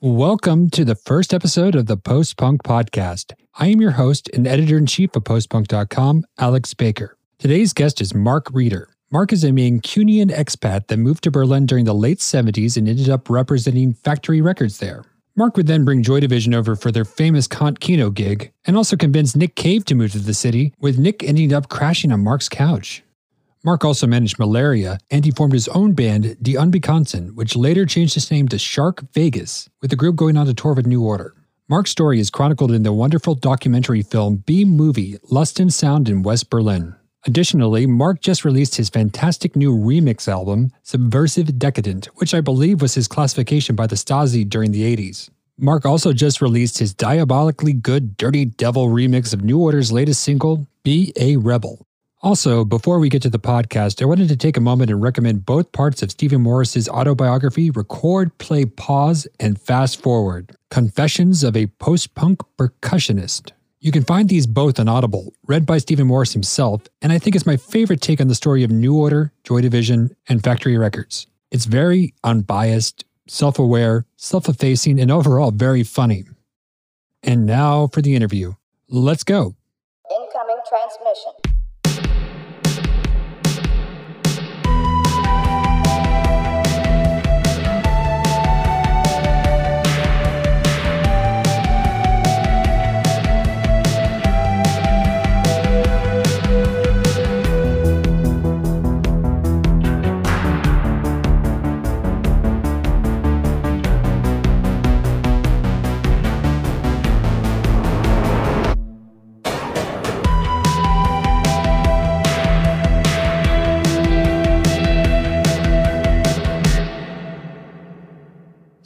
Welcome to the first episode of the Post Punk Podcast. I am your host and editor in chief of postpunk.com, Alex Baker. Today's guest is Mark Reeder. Mark is a Mancunian expat that moved to Berlin during the late 70s and ended up representing Factory Records there. Mark would then bring Joy Division over for their famous Kant Kino gig and also convinced Nick Cave to move to the city, with Nick ending up crashing on Mark's couch. Mark also managed Malaria, and he formed his own band, Die Unbekannten, which later changed its name to Shark Vegas, with the group going on to tour with New Order. Mark's story is chronicled in the wonderful documentary film B Movie Lust and Sound in West Berlin. Additionally, Mark just released his fantastic new remix album, Subversive Decadent, which I believe was his classification by the Stasi during the 80s. Mark also just released his diabolically good Dirty Devil remix of New Order's latest single, Be a Rebel. Also, before we get to the podcast, I wanted to take a moment and recommend both parts of Stephen Morris's autobiography, Record, Play, Pause, and Fast Forward Confessions of a Post Punk Percussionist. You can find these both on Audible, read by Stephen Morris himself, and I think it's my favorite take on the story of New Order, Joy Division, and Factory Records. It's very unbiased, self aware, self effacing, and overall very funny. And now for the interview. Let's go.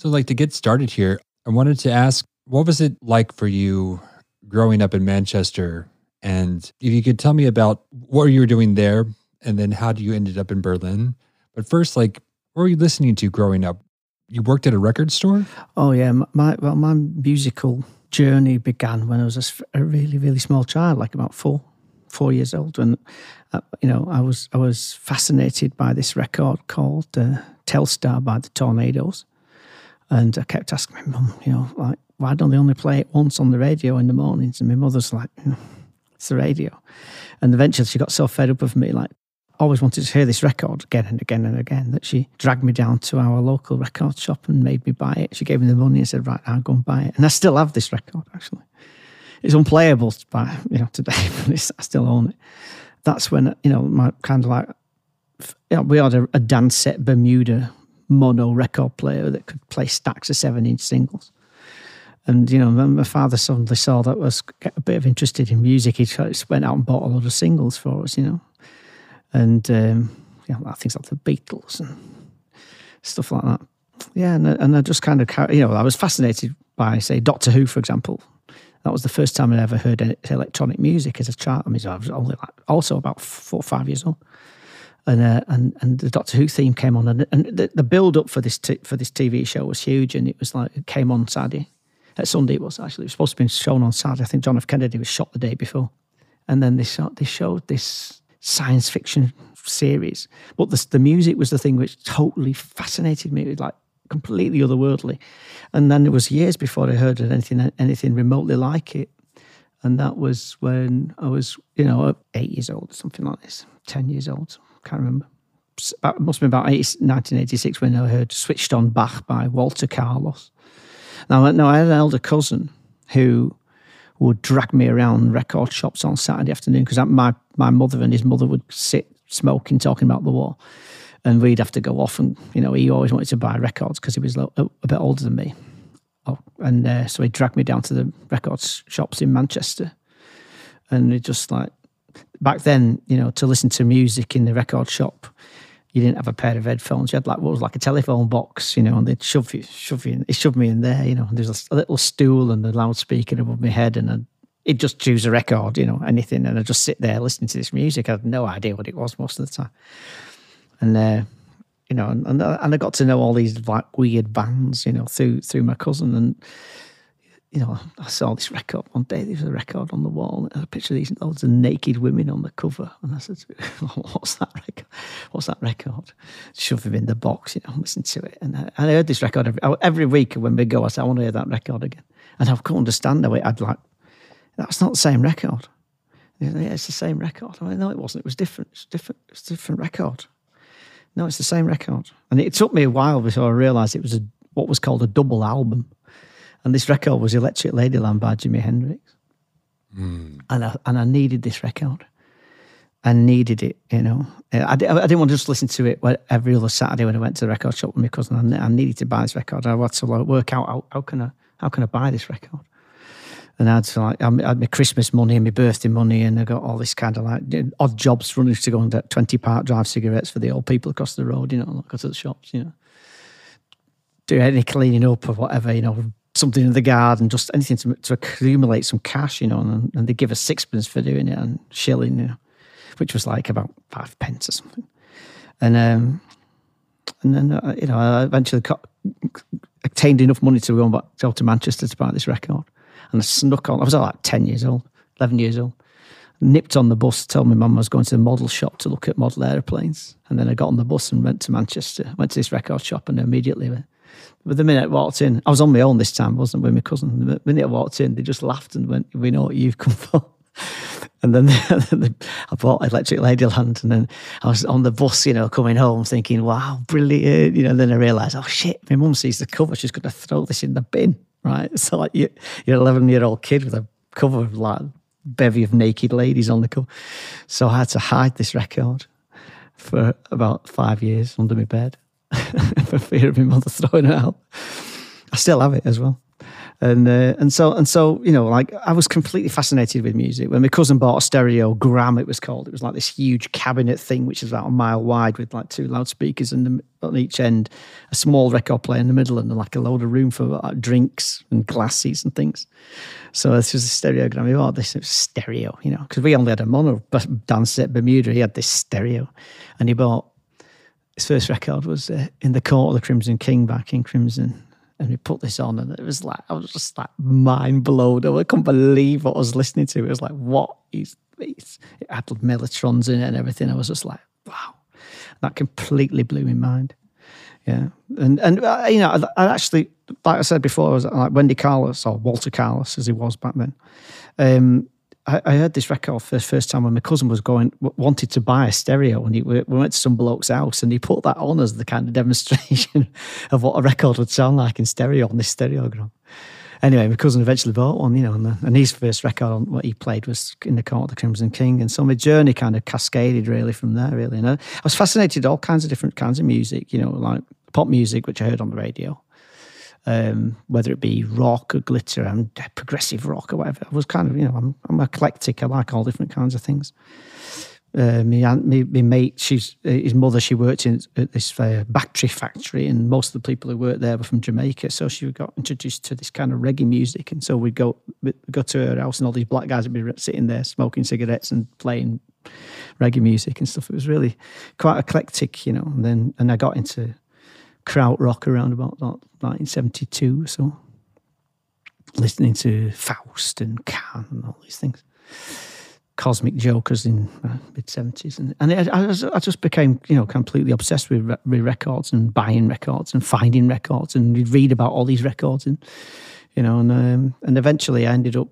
So, like to get started here, I wanted to ask what was it like for you growing up in Manchester? And if you could tell me about what you were doing there and then how you ended up in Berlin. But first, like, what were you listening to growing up? You worked at a record store? Oh yeah, my well, my musical journey began when I was a really really small child, like about four four years old. When uh, you know I was I was fascinated by this record called uh, Telstar by the Tornados, and I kept asking my mum, you know, like why don't they only play it once on the radio in the mornings? And my mother's like, "Mm, it's the radio, and eventually she got so fed up of me, like always wanted to hear this record again and again and again that she dragged me down to our local record shop and made me buy it. She gave me the money and said, "Right, I'll go and buy it." And I still have this record actually. It's unplayable by you know today, but I still own it. That's when you know my kind of like we had a, a Dansette Bermuda mono record player that could play stacks of seven inch singles. And you know, my father suddenly saw that was a bit of interested in music. He just went out and bought a lot of singles for us, you know, and um, like things like the Beatles and stuff like that. Yeah, and, and I just kind of, you know, I was fascinated by, say, Doctor Who, for example. That was the first time I'd ever heard electronic music as a child. I mean, I was only like also about four or five years old, and uh, and and the Doctor Who theme came on, and, and the, the build up for this t- for this TV show was huge, and it was like it came on Saturday, at Sunday it was actually it was supposed to be shown on Saturday. I think John F. Kennedy was shot the day before, and then they shot, they showed this science fiction series, but the the music was the thing which totally fascinated me. It was like completely otherworldly, and then it was years before I heard anything anything remotely like it. And that was when I was, you know, eight years old, something like this, 10 years old, can't remember. About, it must have been about 80, 1986 when I heard Switched on Bach by Walter Carlos. Now, I- now, I had an elder cousin who would drag me around record shops on Saturday afternoon because my, my mother and his mother would sit smoking, talking about the war. And we'd have to go off and, you know, he always wanted to buy records because he was a, a bit older than me. Oh, and uh, so he dragged me down to the records shops in Manchester, and it just like back then, you know, to listen to music in the record shop, you didn't have a pair of headphones. You had like what was like a telephone box, you know, and they'd shove you, shove you, in, shoved me in there, you know. And there's a, a little stool and a loudspeaker above my head, and I'd, it'd just choose a record, you know, anything, and I'd just sit there listening to this music. I had no idea what it was most of the time, and. Uh, you know, and, and and I got to know all these like weird bands, you know, through through my cousin, and you know, I saw this record one day. There was a record on the wall, and a picture of these loads of naked women on the cover. And I said, "What's that record? What's that record?" Shove him in the box, you know, listen to it. And I, and I heard this record every, every week when we go. I said, "I want to hear that record again." And I couldn't understand the way I'd like. That's not the same record. Yeah, it's the same record. I went, no, it wasn't. It was different. It's different. It's a different record. No, it's the same record. And it took me a while before I realised it was a, what was called a double album. And this record was Electric Ladyland by Jimi Hendrix. Mm. And, I, and I needed this record. I needed it, you know. I, I didn't want to just listen to it every other Saturday when I went to the record shop with my cousin. I, I needed to buy this record. I had to work out how, how, can I how can I buy this record. And I had like I had my Christmas money and my birthday money, and I got all this kind of like odd jobs running to go and get twenty Park Drive cigarettes for the old people across the road. You know, go to the shops. You know, do any cleaning up or whatever. You know, something in the garden, just anything to, to accumulate some cash, you know, and, and they give us sixpence for doing it and shilling, you know, which was like about five pence or something. And um, and then uh, you know, I eventually got, obtained enough money to go back to, to Manchester to buy this record, and I snuck on. I was like ten years old, eleven years old. Nipped on the bus, told my mum I was going to the model shop to look at model aeroplanes, and then I got on the bus and went to Manchester. Went to this record shop and immediately went, but the minute I walked in, I was on my own this time, wasn't with my cousin. The minute I walked in, they just laughed and went, "We know what you've come for." And then, I bought Electric Ladyland, and then I was on the bus, you know, coming home, thinking, "Wow, brilliant!" You know. Then I realised, "Oh shit!" My mum sees the cover; she's going to throw this in the bin, right? So like you, you're an 11 year old kid with a cover of like bevy of naked ladies on the cover. So I had to hide this record for about five years under my bed. for fear of my mother throwing it out. I still have it as well. And uh, and so and so you know like I was completely fascinated with music when my cousin bought a stereo Gram it was called it was like this huge cabinet thing which is about a mile wide with like two loudspeakers the, on each end a small record player in the middle and like a load of room for like, drinks and glasses and things so this was a stereo Gram. we bought this it was stereo you know because we only had a mono Dansette Bermuda he had this stereo and he bought his first record was uh, in the court of the Crimson King back in Crimson. And we put this on, and it was like, I was just like mind blown. I couldn't believe what I was listening to. It was like, what is this? It had mellotrons in it and everything. I was just like, wow. That completely blew my mind. Yeah. And, and uh, you know, I, I, actually, like I said before, I was like Wendy Carlos or Walter Carlos as he was back then. Um, I, I, heard this record for the first time when my cousin was going, wanted to buy a stereo, and he, we went to some bloke's house, and he put that on as the kind of demonstration of what a record would sound like in stereo on this stereogram. Anyway, my cousin eventually bought one, you know, and, the, and his first record on what he played was in the court of the Crimson King, and so my journey kind of cascaded really from there. Really, and I, I was fascinated all kinds of different kinds of music, you know, like pop music, which I heard on the radio, um, whether it be rock or glitter and progressive rock or whatever. I was kind of, you know, I'm, I'm eclectic. I like all different kinds of things. Uh, my, aunt, my, my mate, she's uh, his mother. She worked in at this uh, battery factory, and most of the people who worked there were from Jamaica. So she got introduced to this kind of reggae music, and so we'd go we'd go to her house, and all these black guys would be sitting there smoking cigarettes and playing reggae music and stuff. It was really quite eclectic, you know. And then and I got into krautrock around about 1972 or so, listening to Faust and Can and all these things. Cosmic Jokers in uh, mid seventies, and and I, I, just became you know completely obsessed with, with records and buying records and finding records and you'd read about all these records and you know and um, and eventually I ended up.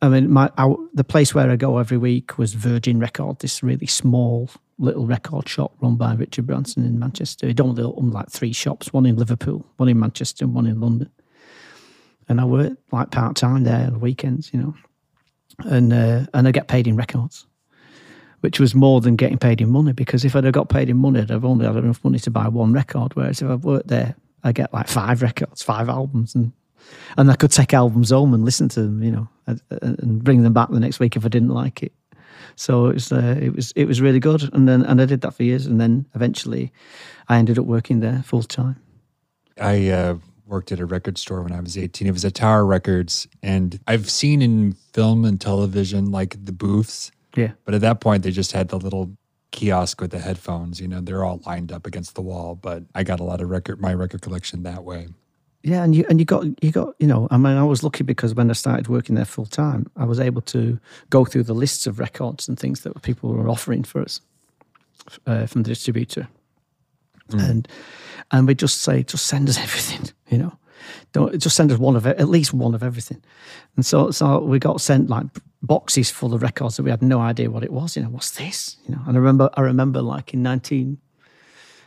I mean, my our, the place where I go every week was Virgin Record, this really small little record shop run by Richard Branson in Manchester. He'd only opened like three shops, one in Liverpool, one in Manchester, and one in London. And I worked like part time there on the weekends, you know, and uh, and I get paid in records, which was more than getting paid in money because if I'd have got paid in money, I'd have only had enough money to buy one record. Whereas if I've worked there, I get like five records, five albums, and and I could take albums home and listen to them, you know, and, and bring them back the next week if I didn't like it. So it was uh, it was it was really good, and then and I did that for years, and then eventually, I ended up working there full time. I uh, worked at a record store when I was eighteen. It was at Tower Records, and I've seen in film and television like the booths. Yeah, but at that point they just had the little kiosk with the headphones. You know, they're all lined up against the wall. But I got a lot of record my record collection that way. Yeah, and you and you got you got you know. I mean, I was lucky because when I started working there full time, I was able to go through the lists of records and things that people were offering for us uh, from the distributor, and and we just say, just send us everything, you know. Don't just send us one of it, at least one of everything. And so so we got sent like boxes full of records that we had no idea what it was. You know, what's this? You know, and I remember I remember like in nineteen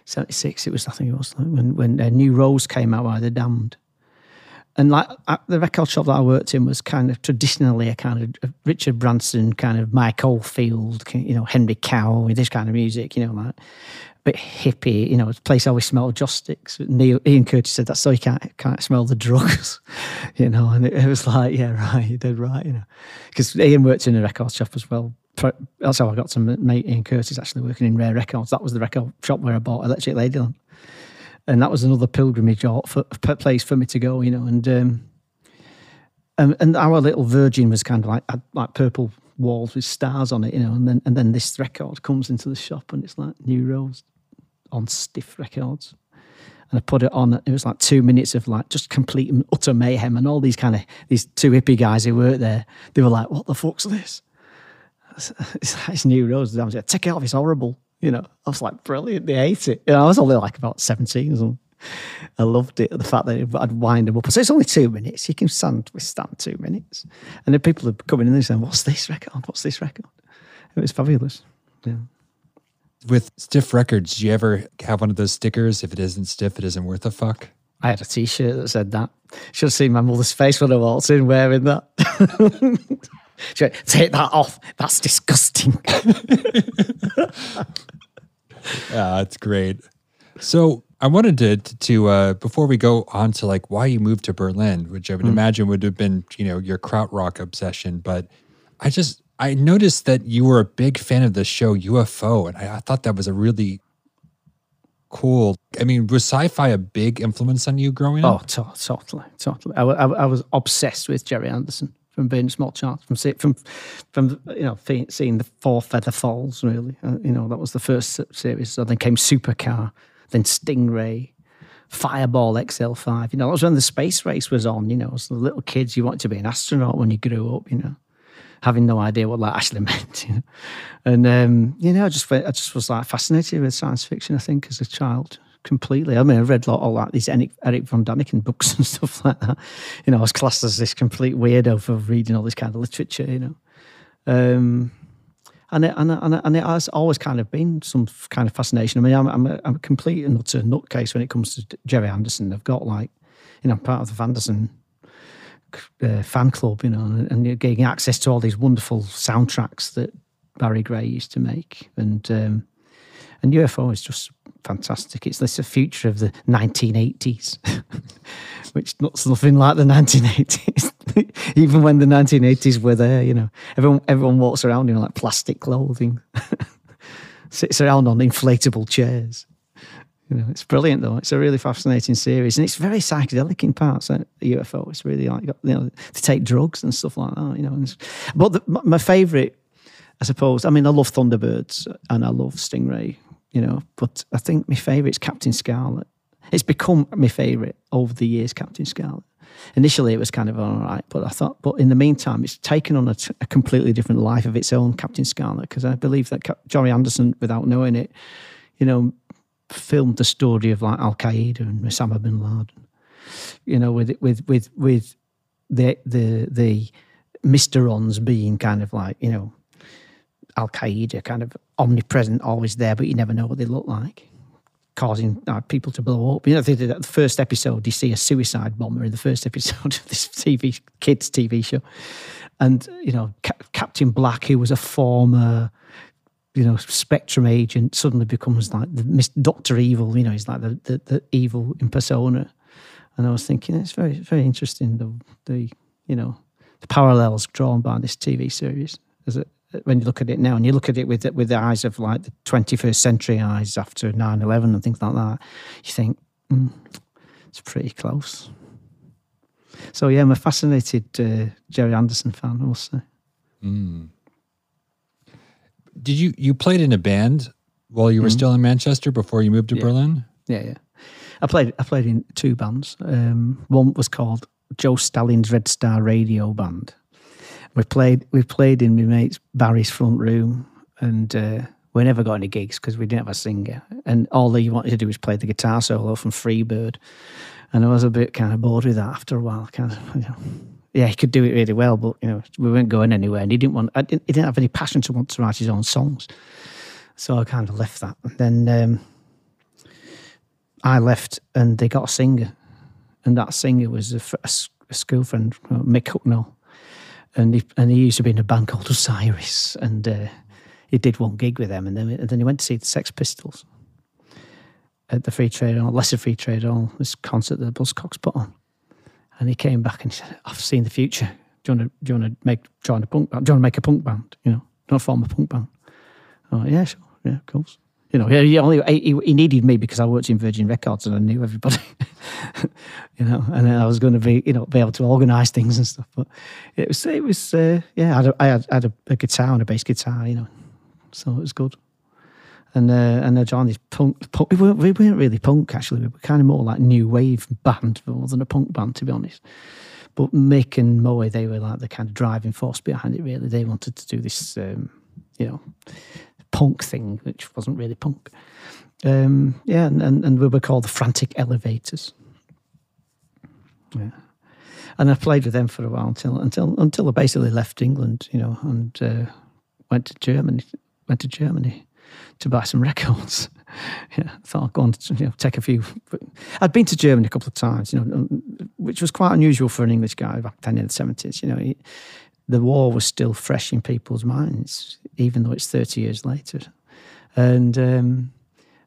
seventy six, it was I think it was when when a New Rose came out by the Damned. And like uh, the record shop that I worked in was kind of traditionally a kind of Richard Branson, kind of Mike Oldfield, you know, Henry Cow with this kind of music, you know, like bit hippie, you know, a place always smelled joss sticks. Neil, Ian Curtis said that so you can't can't smell the drugs, you know, and it, it was like, yeah, right, you did right, you know, because Ian worked in a record shop as well. That's how I got to meet Ian Curtis actually working in Rare Records. That was the record shop where I bought Electric Ladyland, and that was another pilgrimage for, place for me to go, you know, and. Um, and, and our little Virgin was kind of like like purple walls with stars on it, you know, and then and then this record comes into the shop and it's like New Rose on Stiff Records. And I put it on. It was like two minutes of like just complete and utter mayhem. And all these kind of these two hippie guys who worked there, they were like, "What the fuck's this?" It's, New Rose. I was like, "Take it off. It's horrible." You know, I was like, "Brilliant." They ate it. You know, I was only like about seventeen or something. I loved it. The fact that I'd wind them up. So it's only two minutes. You can stand withstand two minutes. And then people are coming in and saying, "What's this record? What's this record?" It was fabulous. Yeah with stiff records, do you ever have one of those stickers? If it isn't stiff, it isn't worth a fuck. I had a T-shirt that said that. Should have seen my mother's face when I walked in wearing that. "Take that off. That's disgusting." yeah, that's great. So I wanted to to uh, before we go on to like why you moved to Berlin, which I would mm. imagine would have been you know your krautrock obsession, but I just I noticed that you were a big fan of the show UFO, and I, I thought that was a really cool. I mean, was sci-fi a big influence on you growing up? Oh, to- totally, totally. I, I, I, was obsessed with Gerry Anderson from being small child, from see, from from you know seeing the Four Feather Falls. Really, uh, you know that was the first series. So then came Supercar, then Stingray. Fireball XL5, you know, that was when the space race was on, you know, as the little kids, you wanted to be an astronaut when you grew up, you know having no idea what that actually meant. You know? And um, you know, I just I just was like fascinated with science fiction. I think as a child, completely. I mean, I read all, all that these Eric, Erich von Däniken books and stuff like that. You know, I was classed as this complete weirdo for reading all this kind of literature. You know. Um, and it, and, and, and it has always kind of been some kind of fascination. I mean, I'm, I'm, a, I'm a complete and utter nutcase when it comes to Gerry Anderson. I've got like, you know, I'm part of the Fanderson uh, fan club, you know, and, and, you're getting access to all these wonderful soundtracks that Barry Gray used to make, and um, and UFO is just fantastic. It's this future of the 1980s, which looks nothing like the 1980s. Even when the 1980s were there, you know, everyone everyone walks around in like plastic clothing, sits around on inflatable chairs. You know, it's brilliant though. It's a really fascinating series, and it's very psychedelic in parts. Uh, UFO. It's really like you know to take drugs and stuff like that. You know, but the, my favourite, I suppose. I mean, I love Thunderbirds and I love Stingray. You know, but I think my favourite is Captain Scarlet. It's become my favourite over the years. Captain Scarlet. Initially, it was kind of all right, but I thought, but in the meantime, it's taken on a, a completely different life of its own, Captain Scarlet, because I believe that Gerry Anderson, without knowing it, you know, filmed the story of like Al Qaeda and Osama bin Laden. You know, with with with with the the the Mysterons being kind of like you know Al Qaeda, kind of omnipresent, always there, but you never know what they look like, causing uh, people to blow up. You know, the, the first episode, you see a suicide bomber in the first episode of this TV kids TV show, and you know Captain Black, who was a former you know, Spectrum agent suddenly becomes like the Doctor Evil. You know, he's like the, the, the evil in persona. And I was thinking it's very very interesting the the you know the parallels drawn by this TV series as it, when you look at it now and you look at it with with the eyes of like the 21st century eyes after 9-11 and things like that you think mm, it's pretty close so yeah i'm a fascinated uh, gerry anderson fan also mm did you you played in a band while you were mm-hmm. still in Manchester before you moved to yeah. Berlin? Yeah, yeah. I played I played in two bands. Um, one was called Joe Stalin's Red Star Radio Band. We played we played in my mate Barry's front room, and uh, we never got any gigs because we didn't have a singer. And all they wanted to do was play the guitar solo from Freebird, and I was a bit kind of bored with that after a while. Kind of, you know, yeah, he could do it really well, but you know, we weren't going anywhere, and he didn't want. Didn't, he didn't have any passion to want to write his own songs, so I kind of left that. And then um, I left, and they got a singer, and that singer was a, a, a school friend, Mick Hucknall, and he and he used to be in a band called Osiris, and uh, he did one gig with them, and then and then he went to see the Sex Pistols at the Free Trade Hall, Lesser Free Trade Hall, this concert that the Buzzcocks put on. And he came back and he said, I've seen the future. Do you want to, do you want to make join a punk band? Do you want to make a punk band? You know, don't form a punk band. Oh, yeah, sure. Yeah, of course. You know, he, only, he, he needed me because I worked in Virgin Records and I knew everybody, you know, and I was going to be, you know, be able to organise things and stuff. But it was, it was, uh, yeah, I had, a, I had, I had a, a guitar and a bass guitar, you know, so it was good and uh, and I joined punk, punk. We weren't, we weren't really punk actually. We were kind of more like new wave band more than a punk band, to be honest. But Mick and Moe, they were like the kind of driving force behind it. Really, they wanted to do this, um, you know, punk thing, which wasn't really punk. Um, yeah, and, and, and we were called the Frantic Elevators. Yeah, and I played with them for a while until until until I basically left England, you know, and uh, went to Germany. Went to Germany to buy some records. yeah, I thought I'd go on to you know, take a few. I'd been to Germany a couple of times, you know, which was quite unusual for an English guy back then in the 70s. You know, he, the war was still fresh in people's minds, even though it's 30 years later. And, um,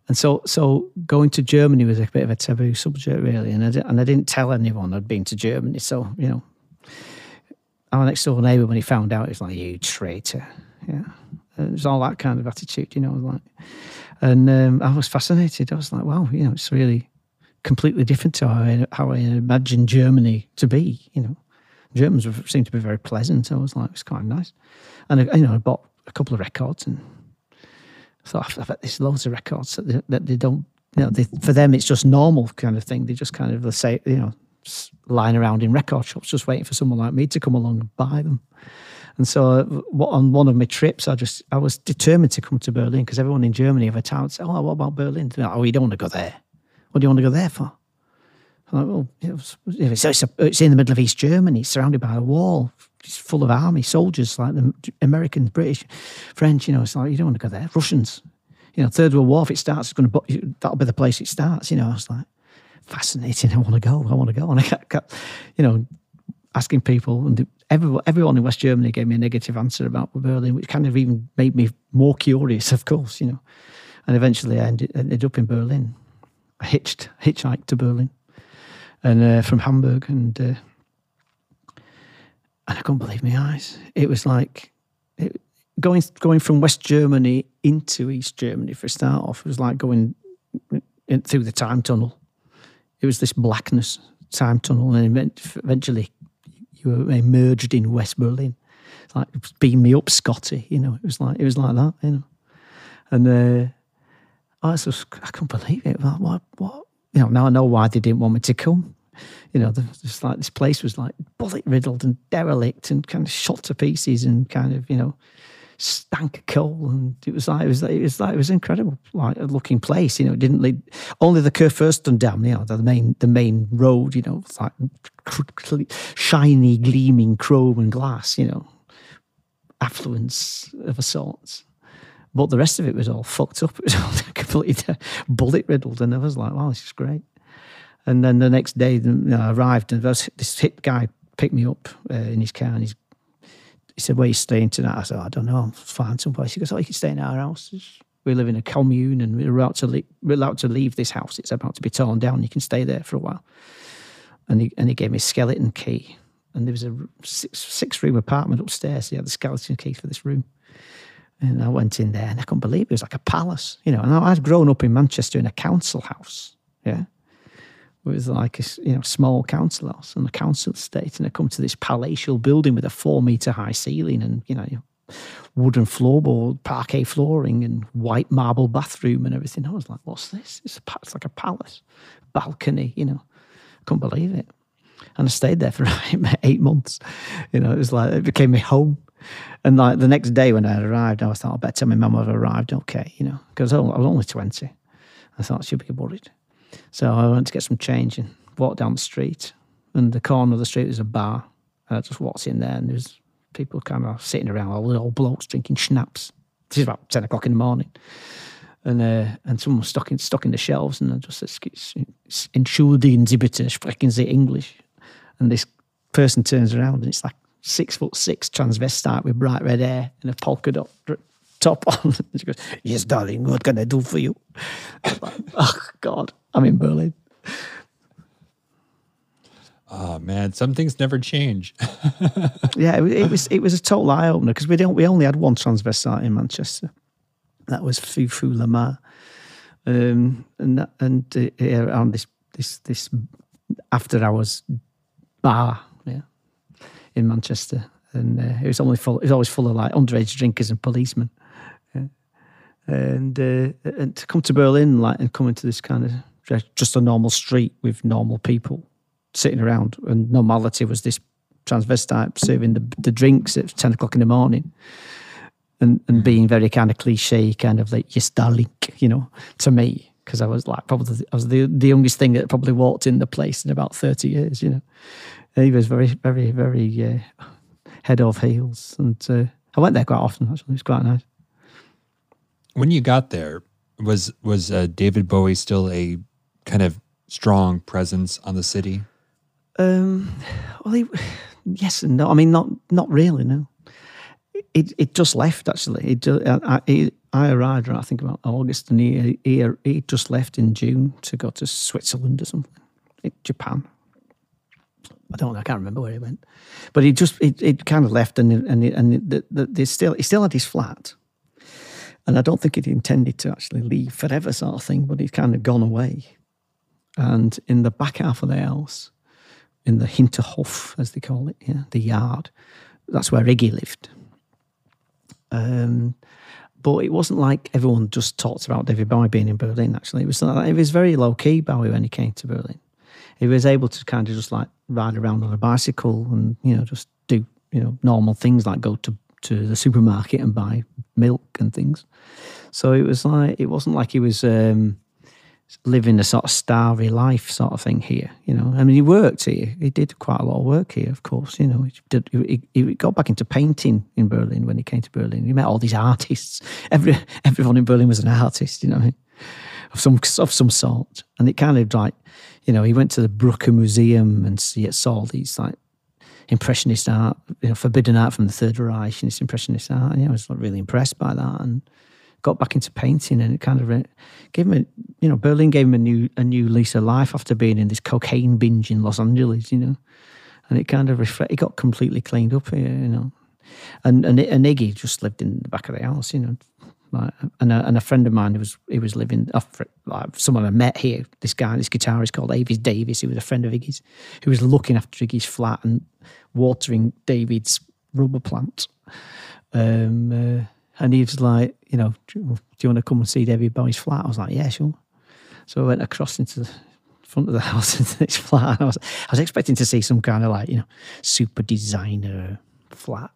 and so, so going to Germany was a bit of a taboo subject, really. And I, and I didn't tell anyone I'd been to Germany. So, you know, our next door neighbour, when he found out, he was like, you traitor. Yeah. It was all that kind of attitude, you know. Like, and um, I was fascinated. I was like, wow, you know, it's really completely different to how I, how I imagined Germany to be. You know, Germans seem to be very pleasant. I was like, it's quite nice. And I, you know, I bought a couple of records and I thought, I bet there's loads of records that they, that they don't. You know, they, for them it's just normal kind of thing. They just kind of say, you know, lying around in record shops, just waiting for someone like me to come along and buy them. And so uh, on one of my trips, I just I was determined to come to Berlin because everyone in Germany have a town say, "Oh, what about Berlin?" Like, oh, you don't want to go there. What do you want to go there for? I'm like, well, it's, it's, a, it's, in the middle of East Germany, surrounded by a wall. It's full of army soldiers, like the Americans, British, French. You know, it's like you don't want to go there. Russians, you know, Third World War. If it starts, it's going to that'll be the place it starts. You know, I was like, fascinating. I want to go. I want to go. And I kept, you know, asking people, and everyone, everyone in West Germany gave me a negative answer about Berlin, which kind of even made me more curious, of course, you know. And eventually I ended, ended up in Berlin. I hitched, hitchhiked to Berlin and uh, from Hamburg. And, uh, and I couldn't believe my eyes. It was like it, going, going from West Germany into East Germany for a start off. It was like going in, through the time tunnel. It was this blackness time tunnel and eventually you were emerged in West Berlin. It's like beam me up, Scotty. You know, it was like it was like that. You know, and uh, I was just, I couldn't believe it. What what you know? Now I know why they didn't want me to come. You know, just like this place was like bullet riddled and derelict and kind of shot to pieces and kind of you know stank of coal, and it was like it was like, it was like it was incredible, like a looking place. You know, it didn't lead only the Kurfürstendamm, you know, the main the main road. You know, shiny, gleaming chrome and glass. You know, affluence of a sort. But the rest of it was all fucked up. It was all completely bullet riddled, and I was like, "Wow, this is great." And then the next day, you know, I arrived, and this hit guy picked me up uh, in his car, and he's he said, Where are you staying tonight? I said, I don't know, I'll find someplace. He goes, Oh, you can stay in our house. We live in a commune and we're about to we're allowed to leave this house. It's about to be torn down. You can stay there for a while. And he, and he gave me a skeleton key. And there was a six, six room apartment upstairs. He had the skeleton key for this room. And I went in there and I couldn't believe it. It was like a palace, you know. And I'd grown up in Manchester in a council house. Yeah It was like a you know small council house and a council estate, and I come to this palatial building with a four meter high ceiling and you know wooden floorboard, parquet flooring, and white marble bathroom and everything. I was like, "What's this? It's, a, it's like a palace, balcony." You know, I couldn't believe it. And I stayed there for eight months. You know, it was like it became my home. And like the next day when I arrived, I thought, I better tell my mum I've arrived. Okay, you know, because I was only twenty. I thought she'd be worried. So I went to get some change and walked down the street. And the corner of the street was a bar. And I just walked in there and there was people kind of sitting around, all the old blokes drinking schnapps. This is about 10 o'clock in the morning. And uh, and someone was stuck in, stuck in the shelves and I just said, Entschuldigen Sie bitte, sprechen Sie English? And this person turns around and it's like six foot six transvestite with bright red hair and a polka dot top on. she goes, Yes, darling, what can I do for you? Like, oh, God, I'm in Berlin. Oh man, some things never change. yeah, it, it, was it was a total eye opener because we don't we only had one transvestite in Manchester. That was Foo Foo Lamarr, um, and that, and uh, on this this this after hours bar, in Manchester, and uh, it was only full. It was always full of like underage drinkers and policemen, and uh, and to come to Berlin like and come into this kind of just a normal street with normal people sitting around, and normality was this transvestite serving the, the drinks at 10 o'clock in the morning and, and being very kind of cliche, kind of like, yes, darling, you know, to me, because I was like, probably, I was the, the youngest thing that probably walked in the place in about 30 years, you know. He was very, very, very uh, head of heels. And uh, I went there quite often, actually. It was quite nice. When you got there, was was uh, David Bowie still a kind of strong presence on the city? Um, well, he, yes and no. I mean, not not really. No, it it just left actually. It I, I, I arrived, I think about August, and he, he he just left in June to go to Switzerland or something, Japan. I don't know. I can't remember where he went, but he just it, it kind of left, and and and the, the, the still he still had his flat, and I don't think he'd intended to actually leave forever, sort of thing. But he'd kind of gone away, and in the back half of the house in the Hinterhof, as they call it, yeah, the yard. That's where Iggy lived. Um, but it wasn't like everyone just talked about David Bowie being in Berlin. Actually, it was it was very low key Bowie when he came to Berlin. He was able to kind of just like ride around on a bicycle and you know just do you know normal things like go to to the supermarket and buy milk and things. So it was like it wasn't like he was um, living a sort of starry life sort of thing here. You know, I mean, he worked here. He did quite a lot of work here, of course. You know, he, did, he, he got back into painting in Berlin when he came to Berlin. He met all these artists. Every everyone in Berlin was an artist. You know, of some of some sort. And it kind of like, you know, he went to the Brücke Museum and see, saw these like impressionist art, you know, forbidden art from the Third Reich and this impressionist art. And yeah, I was like, really impressed by that and got back into painting and it kind of gave him a, you know, Berlin gave him a new, a new lease of life after being in this cocaine binge in Los Angeles, you know, and it kind of reflect, he got completely cleaned up here, you know, and, and, and Iggy just lived in the back of the house, you know, like, and a, and a friend of mine who was he was living like someone I met here. This guy, this guitarist called Avis Davis, who was a friend of Iggy's, who was looking after Iggy's flat and watering David's rubber plant. Um, uh, and he was like, you know, do you want to come and see David Bowie's flat? I was like, yeah, sure. So I went across into the front of the house into this flat. I was, I was expecting to see some kind of like, you know, super designer flat.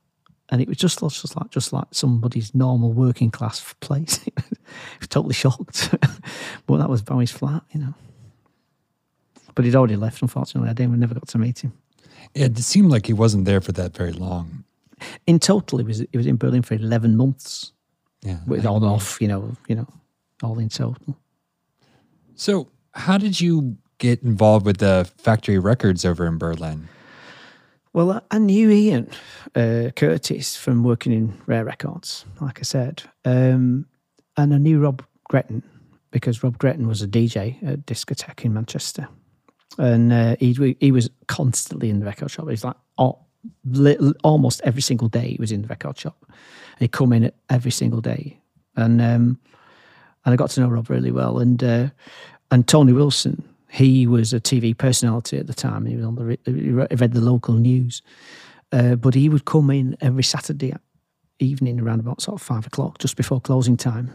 And it was just, just like just like somebody's normal working class place. I was totally shocked. but that was Bowie's flat, you know. But he'd already left, unfortunately. I didn't, we never got to meet him. It seemed like he wasn't there for that very long. In total, it was he was in Berlin for eleven months. Yeah, with on off, you know, you know, all in total. So, how did you get involved with the factory records over in Berlin? Well, I knew Ian uh, Curtis from working in Rare Records, like I said, um, and I knew Rob Gretton because Rob Gretton was a DJ at Discotheque in Manchester, and uh, he he was constantly in the record shop. He's like all, almost every single day he was in the record shop. He'd come in every single day, and um, and I got to know Rob really well. And uh, and Tony Wilson, he was a TV personality at the time. He was on the he read the local news, uh, but he would come in every Saturday evening around about sort of five o'clock, just before closing time.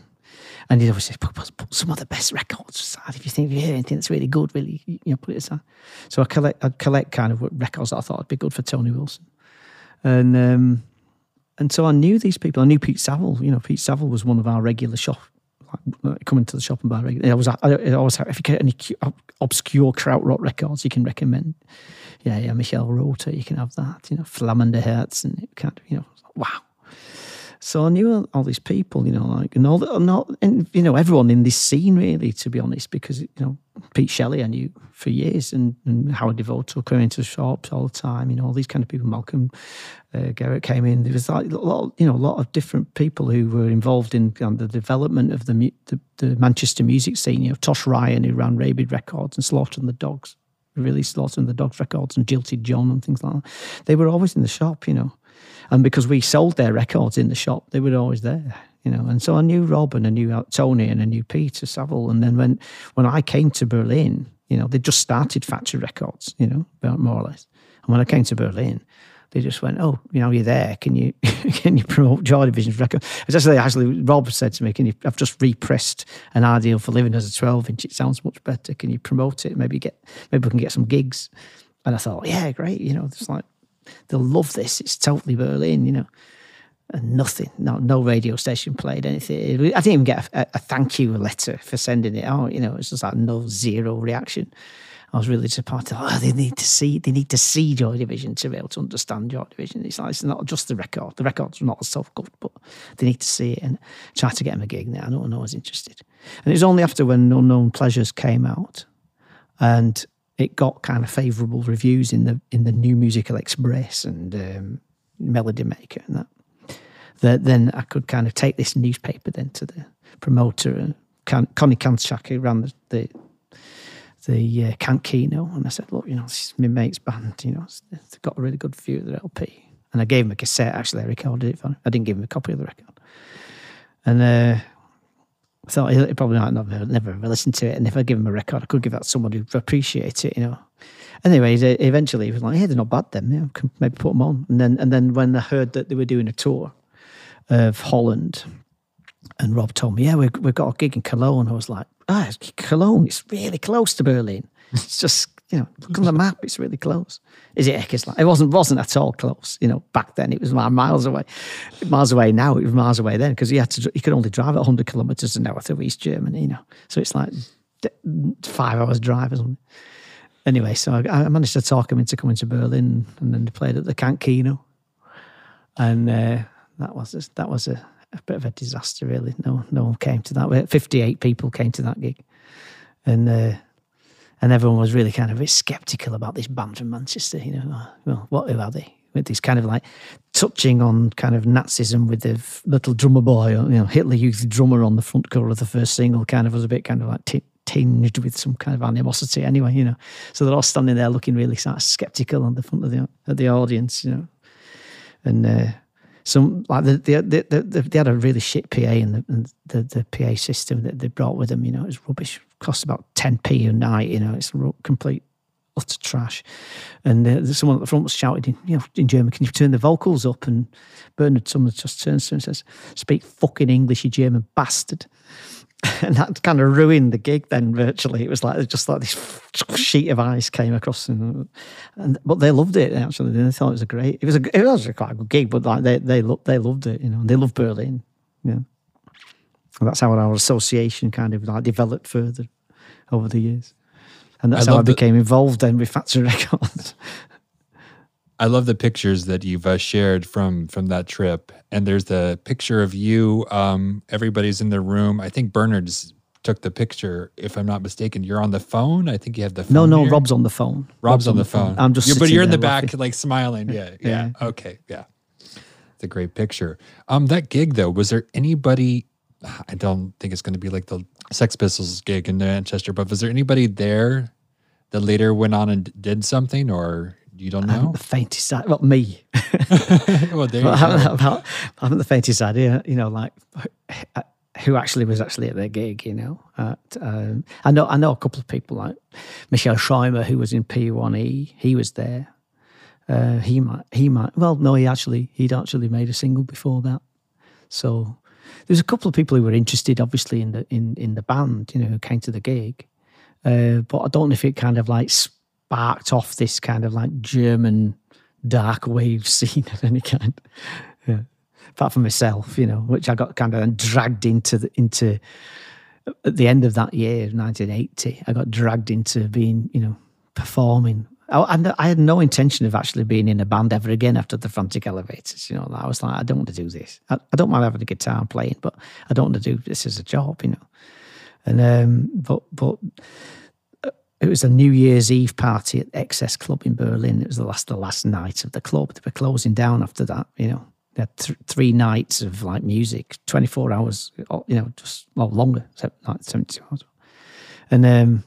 And he'd always say, put, put, some of the best records aside. If you think you hear anything that's really good, really, you know, put it aside. So I collect, I'd collect kind of records that I thought would be good for Tony Wilson. And um, and so I knew these people. I knew Pete Saville. You know, Pete Saville was one of our regular shop, like, coming to the shop and buy regular. I was, I, I always, if you get any obscure krautrock records, you can recommend. Yeah, yeah, Michael Rother, you can have that. You know, Flammende Herz, and it kind of, you know, wow. So I knew all these people, you know, like and all, the, and, and you know everyone in this scene really, to be honest, because you know Pete Shelley I knew for years, and, and Howard Devoto coming into shops all the time, you know, all these kind of people. Malcolm uh, Garrett came in. There was like a lot, you know, a lot of different people who were involved in the development of the, the, the Manchester music scene. You know, Tosh Ryan who ran Rabid Records and Slaughter and the Dogs, released really Slaughter and the Dogs records and Jilted John and things like that. They were always in the shop, you know and because we sold their records in the shop, they were always there, you know. And so I knew Rob and I knew uh, Tony and I knew Peter Saville. And then when when I came to Berlin, you know, they just started Factory Records, you know, more or less. And when I came to Berlin, they just went, "Oh, you know, you're there. Can you can you promote Joy Division's record?" It's actually actually Rob said to me, "Can you? I've just repressed an Ideal for Living as a 12 inch. It sounds much better. Can you promote it? Maybe get maybe we can get some gigs." And I thought, "Yeah, great. You know, it's like they'll love this. It's totally Berlin, you know. And nothing, no, no radio station played anything. I didn't even get a, a thank you letter for sending it out. You know, it's just like no zero reaction. I was really disappointed. Oh, they need to see, they need to see Joy Division to be able to understand Joy Division. It's like it's not just the record. The record's not so good, but they need to see it and try to get them a gig now. No one was interested. And it was only after when Unknown Pleasures came out, and it got kind of favourable reviews in the in the New Musical Express and um, Melody Maker and that. That then I could kind of take this newspaper then to the promoter and Con- Connie ran the the, the uh, and I said, look, you know, this is my mate's band, you know, they've got a really good view of their LP. And I gave him a cassette. Actually, I recorded it for him. I didn't give him a copy of the record. And uh, I thought he probably might not never, never listen to it. And if I give him a record, I could give that to someone who'd appreciate it, you know. Anyway, eventually he was like, "Hey, they're not bad, then. Maybe put them on." And then, and then when I heard that they were doing a tour of Holland, and Rob told me, "Yeah, we've, we've got a gig in Cologne," I was like, "Ah, Cologne! It's really close to Berlin. It's just you know, look on the map, it's really close. Is it Eckersland? It wasn't wasn't at all close. You know, back then it was miles away. Miles away now, it was miles away then because you had to you could only drive at 100 kilometres an hour through East Germany, you know. So it's like five hours drive or something. Anyway, so I, managed to talk him into coming to Berlin and then they played at the Kant Kino. And uh, that was a, that was a, a bit of a disaster, really. No, no one came to that. 58 people came to that gig. And uh, and everyone was really kind of bit skeptical about this band from Manchester. You know, well, what are they? With this kind of like touching on kind of Nazism with the little drummer boy, you know, Hitler Youth drummer on the front cover of the first single, kind of was a bit kind of like t- tinged with some kind of animosity. Anyway, you know, so they're all standing there looking really sort of skeptical on the front of the of the audience, you know, and. Uh, some like the, the, the, the, they had a really shit PA and the, and the, the PA system that they brought with them, you know, it was rubbish. It cost about 10p a night, you know, it's complete utter trash. And uh, someone at the front was shouting, you know, in German, can you turn the vocals up? And Bernard someone just turns to him and says, speak fucking English, you German bastard. and that kind of ruined the gig then virtually it was like just like this sheet of ice came across and, and but they loved it actually they thought it was a great it was a it was a quite a good gig but like they they loved they loved it you know they loved berlin yeah and that's how our association kind of like developed further over the years and that's I how i became the, involved then with factory records I love the pictures that you've uh, shared from from that trip, and there's the picture of you. Um, everybody's in the room. I think Bernard's took the picture. If I'm not mistaken, you're on the phone. I think you have the phone. No, no, here. Rob's on the phone. Rob's, Rob's on, on, the phone. phone. I'm just. You're, but you're in the back, laughing. like smiling. Yeah, yeah, yeah. Okay, yeah. It's a great picture. Um, that gig though, was there anybody? I don't think it's going to be like the Sex Pistols gig in the Manchester, but was there anybody there that later went on and did something, or you don't know? I haven't the faintest idea. Well, me. well, there I, haven't, I haven't the faintest idea, you know, like who actually was actually at their gig, you know. At, um, I know I know a couple of people like Michelle Scheimer, who was in P1E, he was there. Uh, he might, he might, well, no, he actually, he'd actually made a single before that. So there's a couple of people who were interested, obviously, in the in in the band, you know, who came to the gig. Uh, but I don't know if it kind of like sparked off this kind of like German dark wave scene of any kind. Yeah. Apart from myself, you know, which I got kind of dragged into the, into at the end of that year, 1980. I got dragged into being, you know, performing. I, I had no intention of actually being in a band ever again after the Frantic Elevators. You know, I was like, I don't want to do this. I, I don't mind having a guitar and playing, but I don't want to do this as a job. You know, and um, but but it was a New Year's Eve party at XS Club in Berlin. It was the last the last night of the club. They were closing down after that. You know, they had th- three nights of like music, twenty four hours. You know, just well longer, like seventy hours. And um,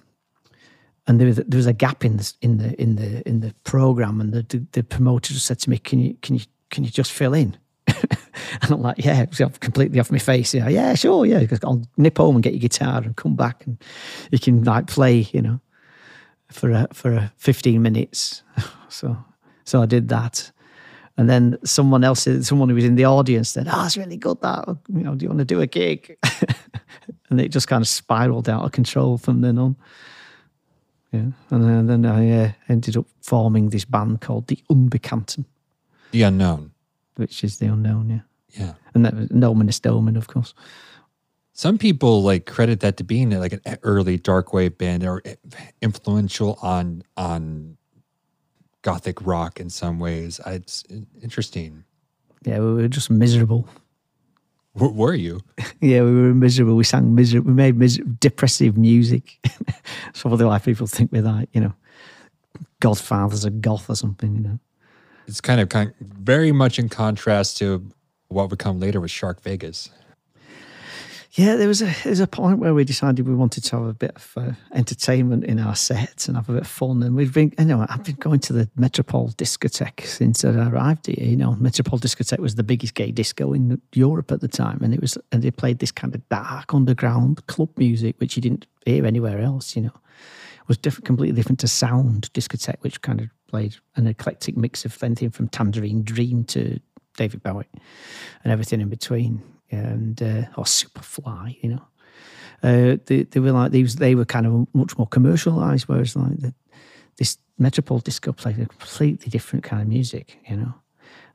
and there was there was a gap in the in the in the in the program, and the the, promoter just said to me, "Can you can you can you just fill in?" and I'm like, yeah, completely off my face. Yeah, yeah, sure, yeah. I'll nip home and get your guitar and come back, and you can like play, you know for a, for a 15 minutes. So so I did that. And then someone else, someone who was in the audience said, Oh, it's really good that. You know, do you want to do a gig? and it just kind of spiraled out of control from then on. Yeah. And then, then I uh, ended up forming this band called The Unbekannten. The Unknown. Which is The Unknown, yeah. Yeah. And that was Nomen Omen, of course. Some people like credit that to being like an early dark wave band or influential on on gothic rock in some ways. It's interesting. Yeah, we were just miserable. W- were you? yeah, we were miserable. We sang miserable. We made mis- depressive music. That's probably why people think we're like, you know, Godfathers of goth or something. You know, it's kind of kind very much in contrast to what would come later with Shark Vegas. Yeah, there was a there was a point where we decided we wanted to have a bit of uh, entertainment in our sets and have a bit of fun. And we've been, know, I've been going to the Metropol discotheque since I arrived here. You know, Metropol discotheque was the biggest gay disco in Europe at the time, and it was, and they played this kind of dark underground club music, which you didn't hear anywhere else. You know, it was different, completely different to sound discotheque, which kind of played an eclectic mix of anything from Tangerine Dream to David Bowie and everything in between and uh, or Superfly, you know. Uh, they, they were like these. They were kind of much more commercialized, whereas like the, this Metropol disco played a completely different kind of music, you know,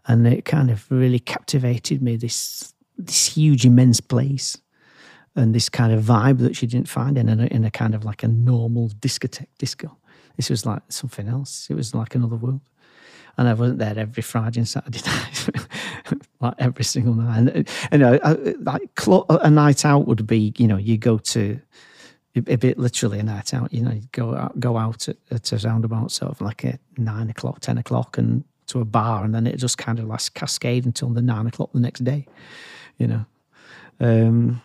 and it kind of really captivated me. This this huge, immense place, and this kind of vibe that she didn't find in a, in a kind of like a normal discotheque disco. This was like something else. It was like another world and I wasn't there every Friday and Saturday night, like every single night. And you know, like a night out would be, you know, you go to a bit literally a night out. You know, you go out, go out at, at around about sort of like a nine o'clock, ten o'clock, and to a bar, and then it just kind of like cascade until the nine o'clock the next day. You know. Um,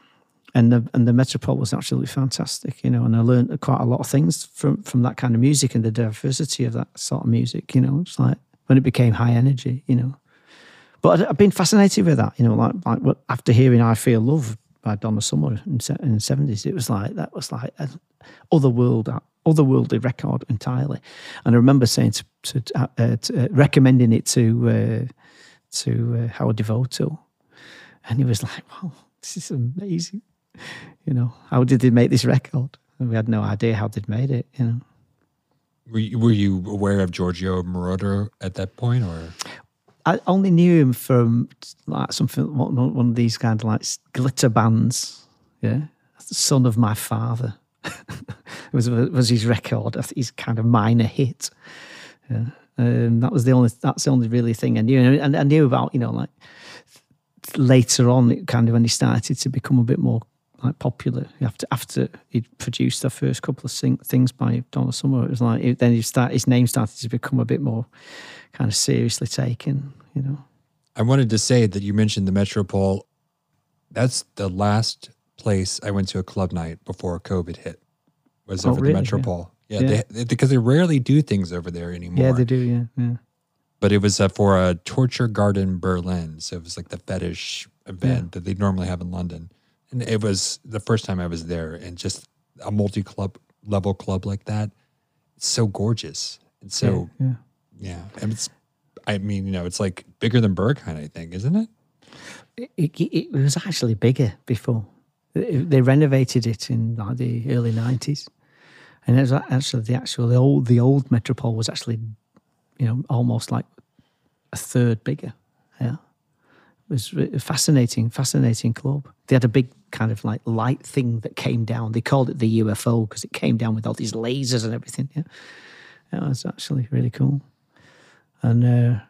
and the and the Metropol was absolutely fantastic, you know, and I learned quite a lot of things from from that kind of music and the diversity of that sort of music, you know. It's like when it became high energy, you know. But I've been fascinated with that, you know, like like after hearing "I Feel Love" by Donna Summer in, in the seventies, it was like that was like an otherworld, otherworldly record entirely. And I remember saying to, to, uh, to uh, recommending it to uh, to uh, Howard Devoto, and he was like, "Wow, this is amazing." You know, how did they make this record? And we had no idea how they'd made it. You know. Were you, were you aware of Giorgio Moroder at that point, or? I only knew him from like something one, of these kind of like glitter bands. Yeah, son of my father was was his record. His kind of minor hit. Yeah, um, that was the only. That's the only really thing I knew, and I knew about you know like later on, it kind of when he started to become a bit more like popular after after he produced the first couple of sing, things by Donna Summer. It was like it, then he start his name started to become a bit more kind of seriously taken. You know. I wanted to say that you mentioned the Metropol. That's the last place I went to a club night before COVID hit. Was oh, over really? the Metropol. Yeah, yeah, yeah. They, because they rarely do things over there anymore. Yeah, they do. Yeah, yeah. But it was uh, for a Torture Garden Berlin, so it was like the fetish event yeah. that they normally have in London and it was the first time I was there, and just a multi club level club like that. It's so gorgeous and so yeah, yeah. yeah. And it's, I mean, you know, it's like bigger than Berghain, I think, isn't it? It, it, it was actually bigger before. They renovated it in like the early nineties, and it was actually the actual the old the old Metropol was actually, you know, almost like a third bigger. Yeah, it was a fascinating, fascinating club. They had a big kind of like light thing that came down. They called it the UFO because it came down with all these lasers and everything. Yeah, yeah it was actually really cool. And uh,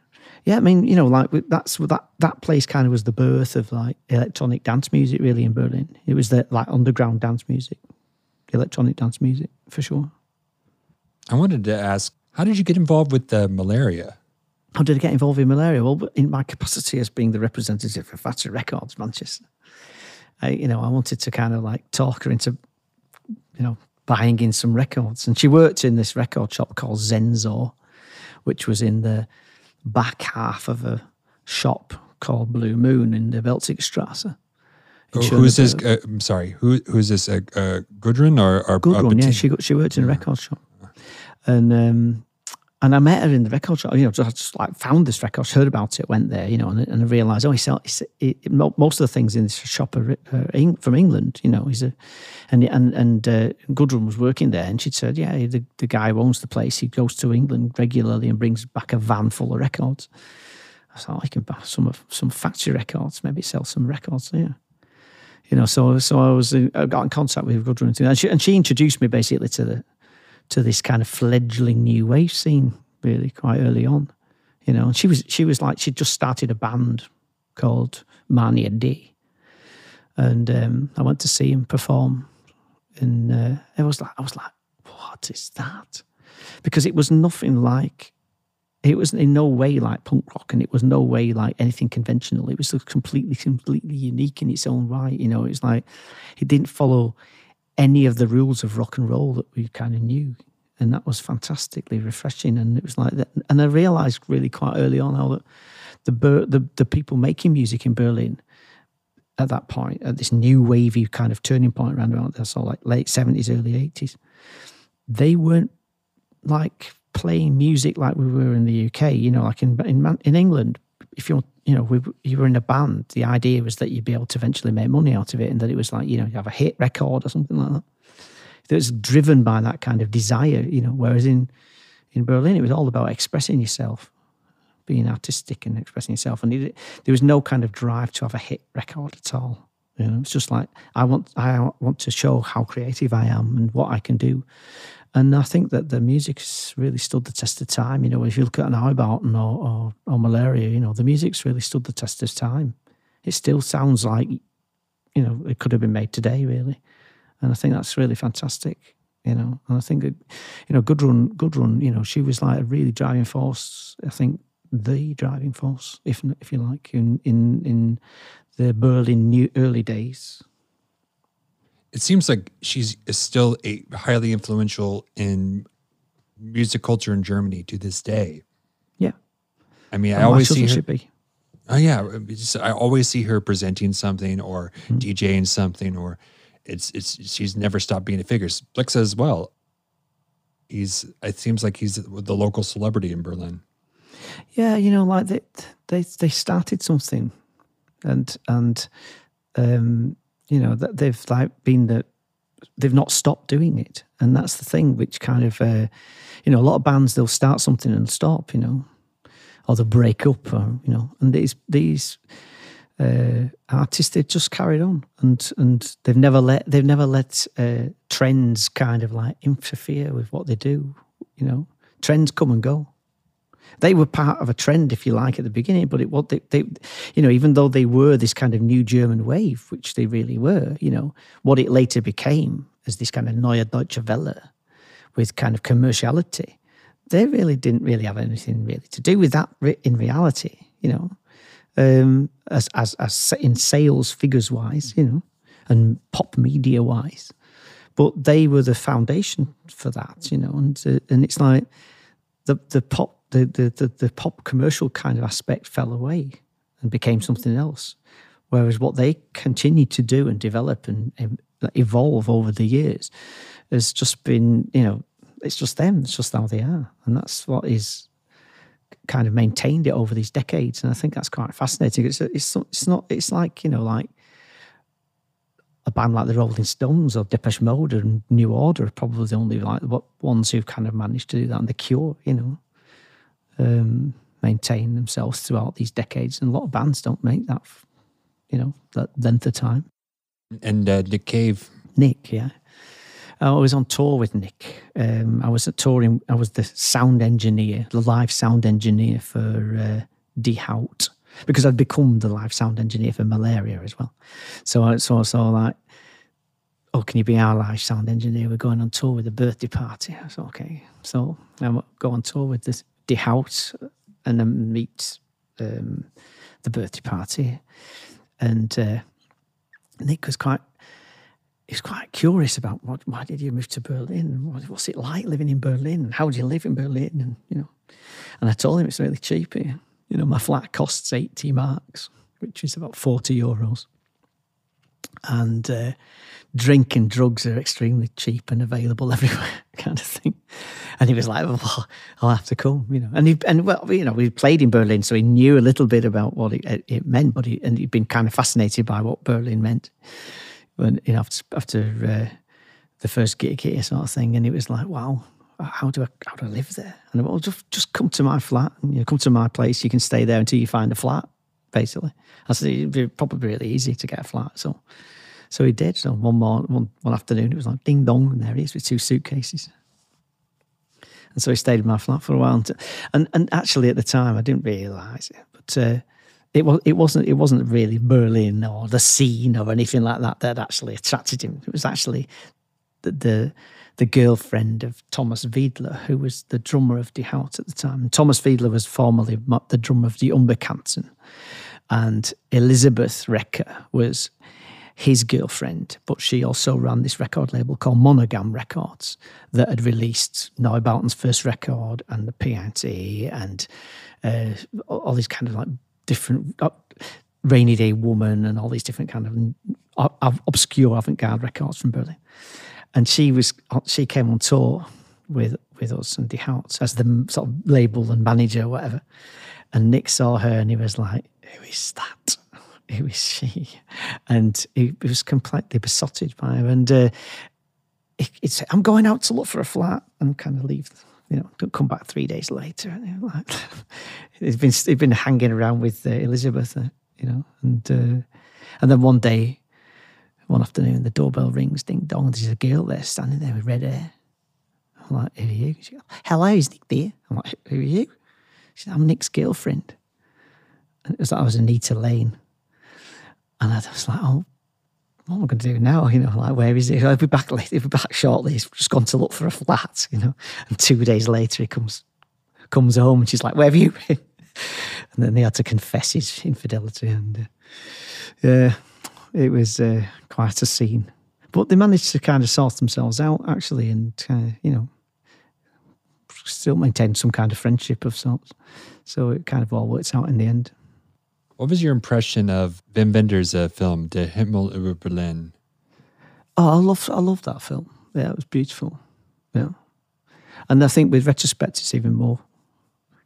yeah, I mean, you know, like that's that that place kind of was the birth of like electronic dance music, really in Berlin. It was the like underground dance music, electronic dance music for sure. I wanted to ask, how did you get involved with the malaria? How did I get involved in malaria? Well, in my capacity as being the representative for Factory Records Manchester, I, you know, I wanted to kind of like talk her into, you know, buying in some records. And she worked in this record shop called Zensor, which was in the back half of a shop called Blue Moon in the Belzigstrasse. Oh, who's this? Uh, I'm sorry. Who who's this? Uh, uh, Gudrun or, or Gudrun? Yeah, she she worked in a record shop, and um, and I met her in the record shop. You know, just, just like found this record, heard about it, went there. You know, and, and I realised, oh, he sells. most of the things in this shop are, are from England. You know, he's a, and and and uh, Gudrun was working there, and she said, yeah, the the guy who owns the place. He goes to England regularly and brings back a van full of records. I thought I can buy some of some factory records, maybe sell some records. Yeah. You know, so so I was I got in contact with Gudrun and she, and she introduced me basically to the to this kind of fledgling new wave scene really quite early on. You know, and she was she was like she just started a band called Mania D, and um, I went to see him perform, and uh, it was like I was like, what is that? Because it was nothing like. It was in no way like punk rock, and it was no way like anything conventional. It was completely, completely unique in its own right. You know, it's like it didn't follow any of the rules of rock and roll that we kind of knew. And that was fantastically refreshing. And it was like that. And I realized really quite early on how that the, the, the people making music in Berlin at that point, at this new wavy kind of turning point around about there, so like late 70s, early 80s, they weren't like playing music like we were in the UK, you know, like in, in, in England, if you're you know, we, you were in a band, the idea was that you'd be able to eventually make money out of it and that it was like, you know, you have a hit record or something like that. It was driven by that kind of desire, you know, whereas in, in Berlin, it was all about expressing yourself, being artistic and expressing yourself. And it, there was no kind of drive to have a hit record at all. You know, it's just like, I want, I want to show how creative I am and what I can do. And I think that the music's really stood the test of time. You know, if you look at an Neubauten or, or, or Malaria, you know, the music's really stood the test of time. It still sounds like, you know, it could have been made today, really. And I think that's really fantastic, you know. And I think, that, you know, Gudrun, Gudrun, you know, she was like a really driving force. I think the driving force, if if you like, in in in the Berlin new early days it seems like she's still a highly influential in music culture in Germany to this day. Yeah, I mean, I always see her. Be. Oh yeah, I always see her presenting something or mm-hmm. DJing something, or it's it's she's never stopped being a figure. Blixa as well. He's it seems like he's the local celebrity in Berlin. Yeah, you know, like they they they started something, and and um, you know that they've like been that they've not stopped doing it. And that's the thing which kind of uh, you know a lot of bands they'll start something and stop you know or they'll break up or you know. And these these uh, artists they've just carried on and and they've never let they've never let uh, trends kind of like interfere with what they do you know. Trends come and go they were part of a trend, if you like, at the beginning. But it what they, they, you know, even though they were this kind of new German wave, which they really were, you know, what it later became as this kind of Neue Deutsche Welle with kind of commerciality, they really didn't really have anything really to do with that in reality, you know, um, as as as in sales figures wise, you know, and pop media wise. But they were the foundation for that, you know, and uh, and it's like the the pop the, the, the, the pop commercial kind of aspect fell away and became something else. Whereas what they continued to do and develop and evolve over the years has just been, you know, it's just them. It's just how they are, and that's what is kind of maintained it over these decades, and I think that's quite fascinating. It's it's it's not it's like you know like a band like the Rolling Stones or Depeche Mode and New Order are probably the only like what ones who've kind of managed to do that. And The Cure, you know, um, maintain themselves throughout these decades, and a lot of bands don't make that, you know, that length of time. And uh, Nick Cave, Nick, yeah. I was on tour with Nick. Um, I was at touring. I was the sound engineer, the live sound engineer for uh, Die Haut, because I'd become the live sound engineer for Malaria as well. So I so I saw like, oh, can you be our live sound engineer? We're going on tour with a birthday party. I said, okay. So I go on tour with this Die Haut and then meet um, the birthday party. And uh, Nick was quite he was quite curious about what, why did you move to Berlin? What, what's it like living in Berlin? How do you live in Berlin? And you know, and I told him it's really cheap here. You know, my flat costs eighty marks, which is about forty euros, and uh, drink and drugs are extremely cheap and available everywhere, kind of thing. And he was like, well, "I'll have to come," you know. And he and well, you know, we played in Berlin, so he knew a little bit about what it, it meant, but he and he'd been kind of fascinated by what Berlin meant when you know after, after uh, the first gig here sort of thing, and it was like, wow, how do I how do I live there? And I well, just just come to my flat, and you know, come to my place. You can stay there until you find a flat. Basically, I said it'd be probably really easy to get a flat. So, so he did. So one more one, one afternoon, it was like ding dong, and there he is with two suitcases. And so he stayed in my flat for a while, and and, and actually at the time I didn't realise it, but. Uh, it was it wasn't it wasn't really Berlin or the scene or anything like that that actually attracted him. It was actually the the, the girlfriend of Thomas Wydler, who was the drummer of Die Haut at the time. And Thomas Wydler was formerly the drummer of the Unbekannten, and Elizabeth Recker was his girlfriend, but she also ran this record label called Monogam Records that had released Neubauten's first record and the P.I.T. and uh, all these kind of like different uh, rainy day woman and all these different kind of uh, obscure avant-garde records from Berlin. And she was she came on tour with with us and Die Haut as the sort of label and manager or whatever. And Nick saw her and he was like, "Who is that? Who is she?" And he, he was completely besotted by her. And uh, it's I'm going out to look for a flat and kind of leave you know, don't come back three days later. And like, he's been he's been hanging around with uh, Elizabeth, uh, you know, and uh, and then one day, one afternoon, the doorbell rings, ding dong. There's a girl there standing there with red hair. I'm like, who are you? She goes, Hello, is Nick there? I'm like, who are you? She said, I'm Nick's girlfriend. It was I was Anita Lane. And I was like, oh, what am I going to do now? You know, like, where is he? I'll be back later. He'll be back shortly. He's just gone to look for a flat, you know. And two days later, he comes comes home and she's like, where have you been? And then they had to confess his infidelity. And uh, yeah, it was uh, quite a scene. But they managed to kind of sort themselves out, actually, and, uh, you know, still maintain some kind of friendship of sorts. So it kind of all works out in the end. What was your impression of Wim Wenders' uh, film, Der Himmel über Berlin? Oh, I love, I love that film. Yeah, it was beautiful. Yeah, and I think with retrospect, it's even more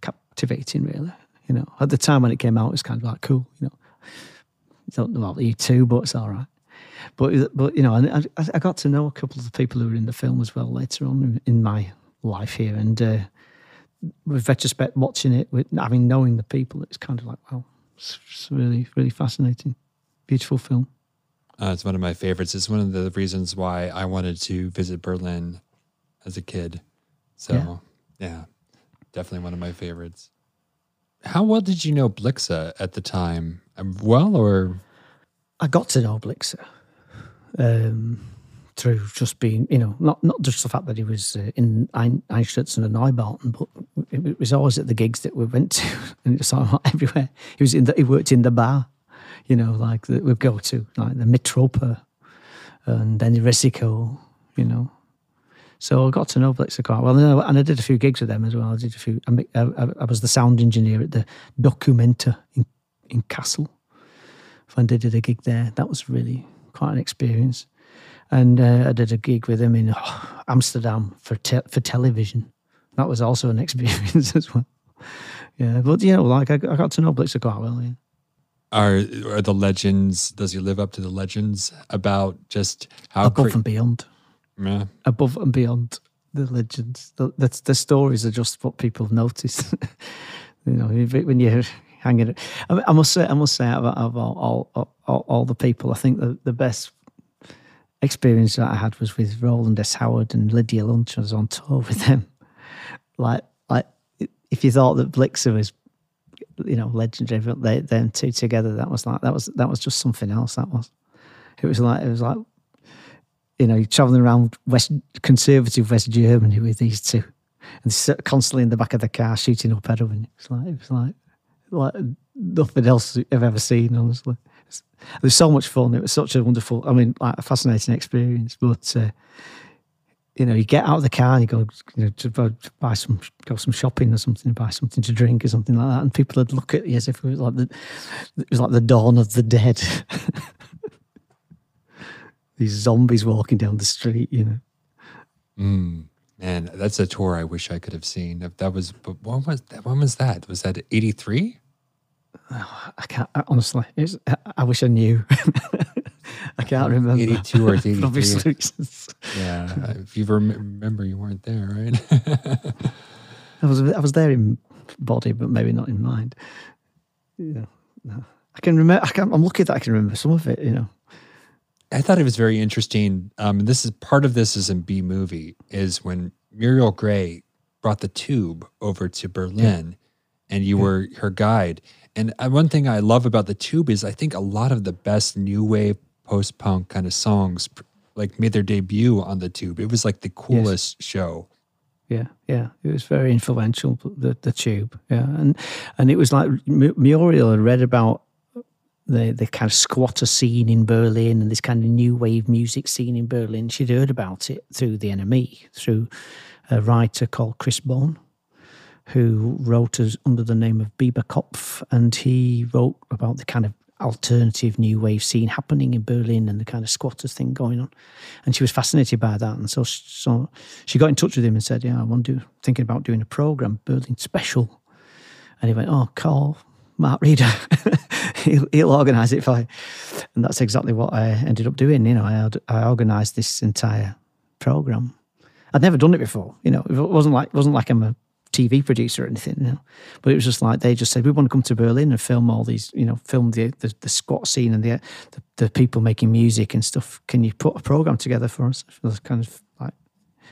captivating. Really, you know, at the time when it came out, it was kind of like cool. You know, don't know about you too, but it's all right. But but you know, I, I got to know a couple of the people who were in the film as well later on in, in my life here, and uh, with retrospect, watching it, with having knowing the people, it's kind of like, well, it's really, really fascinating. Beautiful film. Uh, it's one of my favorites. It's one of the reasons why I wanted to visit Berlin as a kid. So, yeah, yeah definitely one of my favorites. How well did you know Blixa at the time? Um, well, or I got to know Blixa um, through just being, you know, not not just the fact that he was uh, in Einstürzende Neubauten, but it was always at the gigs that we went to, and was everywhere. He was in the, he worked in the bar, you know, like that we'd go to, like the Mitropa and then the Risiko, you know. So I got to know Blixa quite well, and I did a few gigs with them as well. I did a few. I, I, I was the sound engineer at the Documenta in in Kassel. When I did a gig there, that was really quite an experience. And uh, I did a gig with him in oh, Amsterdam for te- for television that was also an experience as well. yeah, but you know, like I, I got to know Blixa quite well. Yeah. Are are the legends? Does he live up to the legends about just how above cra- and beyond, Yeah. above and beyond the legends. The, the, the stories are just what people notice. you know, when you're hanging. it- I, mean, I must say, I must say, out of, out of all, all, all, all the people, I think the, the best experience that I had was with Rowland S. Howard and Lydia Lunch. I was on tour with them. Like, like if you thought that Blixa was, you know, legendary, but they, them two together, that was like that was that was just something else. That was. It was like it was like, you know, you're traveling around West conservative West Germany with these two, and constantly in the back of the car shooting up heroin. It was like it was like like nothing else I've ever seen. Honestly, It's- it was so much fun. It was such a wonderful, I mean, like a fascinating experience. But uh, you know, you get out of the car and you go, you know, to buy- some, go some shopping or something, buy something to drink or something like that, and people would look at you as if it was like the, it was like the dawn of the dead. These zombies walking down the street, you know. Mm, man, that's a tour I wish I could have seen. That was, but when was that? When was that? Was that eighty three? I can't I, honestly. It's, I, I wish I knew. I can't remember. 82 or it's For obvious 83. reasons. Yeah, if you rem- remember, you weren't there, right? I was I was there in body, but maybe not in mind. Yeah, no. I can remember. I can, I'm lucky that I can remember some of it. You know. I thought it was very interesting. Um, and this is part of this is in B movie is when Muriel Gray brought the tube over to Berlin, and you were her guide. And uh, one thing I love about the tube is I think a lot of the best new wave post punk kind of songs like made their debut on the tube. It was like the coolest show. Yeah, yeah, it was very influential. The the tube, yeah, and and it was like Muriel had read about the the kind of squatter scene in Berlin and this kind of new wave music scene in Berlin. She'd heard about it through the NME, through a writer called Chris Bohn, who wrote as under the name of Biba Kopf, and he wrote about the kind of alternative new wave scene happening in Berlin and the kind of squatters thing going on. And she was fascinated by that, and so so she got in touch with him and said, "Yeah, I want to do, thinking about doing a program, Berlin special." And he went, "Oh, call Mark Reeder. he'll, he'll organise it for you." And that's exactly what I ended up doing. You know, I I organised this entire program. I'd never done it before. You know, it wasn't like it wasn't like I'm a TV producer or anything. You know, but it was just like they just said we want to come to Berlin and film all these. You know, film the the, the squat scene and the, the the people making music and stuff. Can you put a program together for us? For kind of like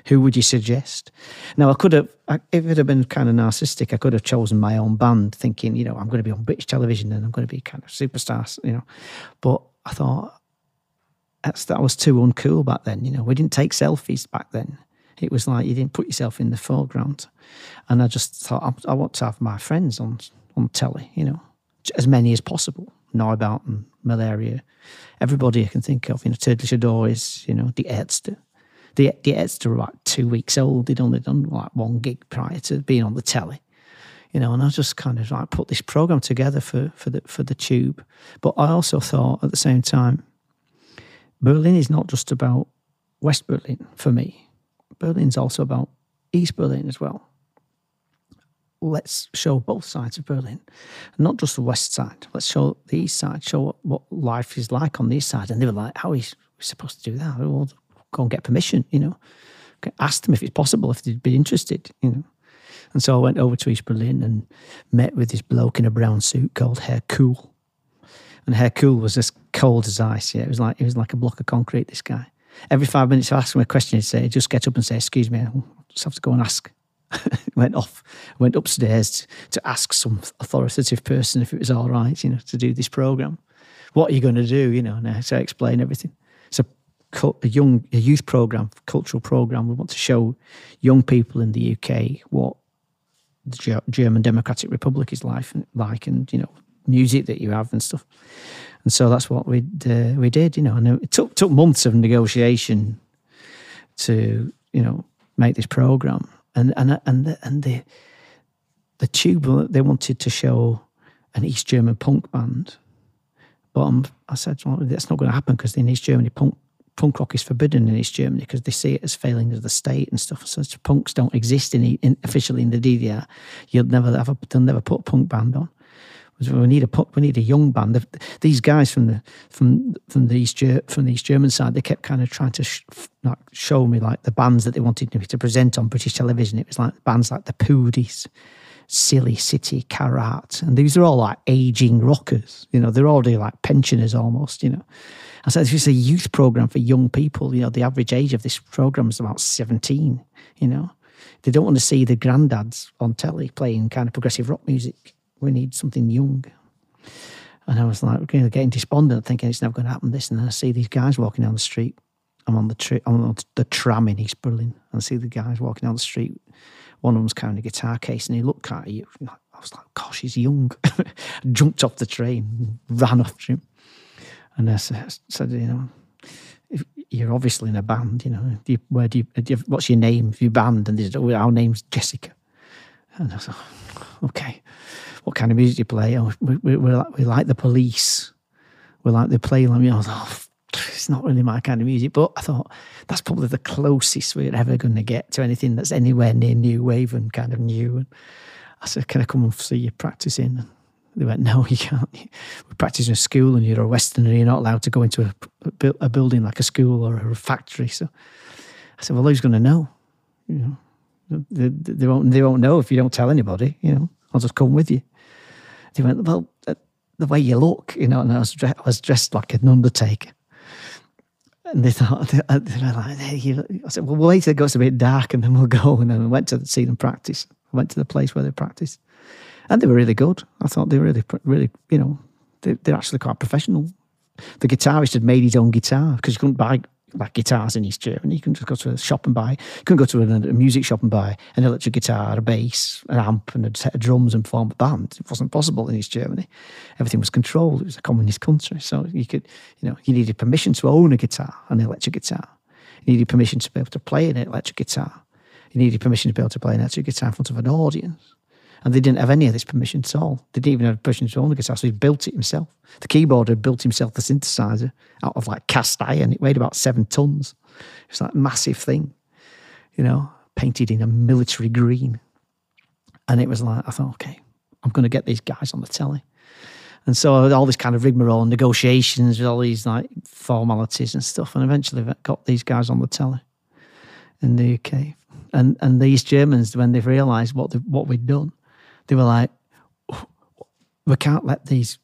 who would you suggest? Now, I could have, if it had been kind of narcissistic, I could have chosen my own band, thinking, you know, I'm going to be on British television and I'm going to be kind of superstars, you know. But I thought that's, that was too uncool back then, you know. We didn't take selfies back then. It was like you didn't put yourself in the foreground. And I just thought, I, I want to have my friends on on telly, you know, as many as possible. Neubauten Malaria, everybody I can think of, you know, Tödliche Doris, you know, the Ärzte. The, the Ärzte were like two weeks old. They'd only done like one gig prior to being on the telly, you know. And I just kind of like put this program together for for the for the tube. But I also thought at the same time, Berlin is not just about West Berlin for me. Berlin's also about East Berlin as well. Let's show both sides of Berlin, not just the west side. Let's show the east side, show what, life is like on the east side. And they were like, "How are we supposed to do that? Oh, well, go and get permission, you know. Ask them if it's possible, if they'd be interested, you know." And so I went over to East Berlin and met with this bloke in a brown suit called Herr Kuhl. And Herr Kuhl was as cold as ice. Yeah, it was like it was like a block of concrete. This guy. Every five minutes, I asked him a question. He'd say, "Just get up and say, excuse me, I just have to go and ask." went off, went upstairs to ask some authoritative person if it was all right, you know, to do this program. What are you going to do, you know? And I so I explain everything. It's a, a young a youth program, cultural program. We want to show young people in the UK what the German Democratic Republic is life like, and you know, music that you have and stuff. And so that's what we uh, we did, you know. And it took took months of negotiation to you know make this program. And and and the, and the the tube they wanted to show an East German punk band, but um, I said well, that's not going to happen because in East Germany punk punk rock is forbidden in East Germany because they see it as failing of the state and stuff. So punks don't exist in, in officially in the DDR. You'll never have a, they'll never put a punk band on. We need a we need a young band. These guys from the from from the East from the East German side, they kept kind of trying to sh- like show me like the bands that they wanted me to present on British television. It was like bands like the Puhdys, Silly City, Karat, and these are all like aging rockers. You know, they're already like pensioners almost. You know, I said, this is a youth program for young people. You know, the average age of this program is about 17. You know, they don't want to see the granddads on telly playing kind of progressive rock music. We need something young. And I was like, getting despondent, thinking it's never going to happen. This, and then I see these guys walking down the street. I'm on the tri- I'm on the tram in East Berlin, and I see the guys walking down the street. One of them's carrying a guitar case, and he looked at you. I was like, "Gosh, he's young." Jumped off the train, ran after him. And I said, you know, you're obviously in a band, you know, do you, where do you, do you, what's your name? Your band? And they said, oh, our name's Jessica. And I said, okay, what kind of music do you play? Oh, we, we, we, like, we like the police. We like the play. Like, I was like, oh, it's not really my kind of music, but I thought that's probably the closest we're ever going to get to anything that's anywhere near new wave and kind of new. And I said, can I come and see you practicing? They went, no, you can't. We're practicing at school and you're a Westerner. You're not allowed to go into a, a building like a school or a factory. So I said, well, who's going to know? You know, they, they, won't, they won't know if you don't tell anybody, you know, I'll just come with you. They went, well, uh, the way you look, you know, and I was, I was dressed like an undertaker. And they thought, they, they were like, hey, I said, well, wait till it goes a bit dark and then we'll go. And then we went to see them practice. I went to the place where they practice. and they were really good. I thought they were really, really, you know, they, they're actually quite professional. The guitarist had made his own guitar because you couldn't buy like guitars in East Germany. You couldn't just go to a shop and buy. You couldn't go to a, a, music shop and buy an electric guitar, a bass, an amp, and a set of drums and form a band. It wasn't possible in East Germany. Everything was controlled. It was a communist country, so you could, you know, you needed permission to own a guitar, an electric guitar. You needed permission to be able to play an electric guitar. You needed permission to be able to play an electric guitar in front of an audience. And they didn't have any of this permission at all. They didn't even have permission to own the guitar, so he built it himself. The keyboard had built himself the synthesizer out of like cast iron. It weighed about seven tons. It was like a massive thing, you know, painted in a military green. And it was like, I thought, okay, I'm going to get these guys on the telly. And so all this kind of rigmarole and negotiations with all these like formalities and stuff. And eventually got these guys on the telly in the UK. And and these Germans, when they've realised what what we'd done, they were like, we can't let these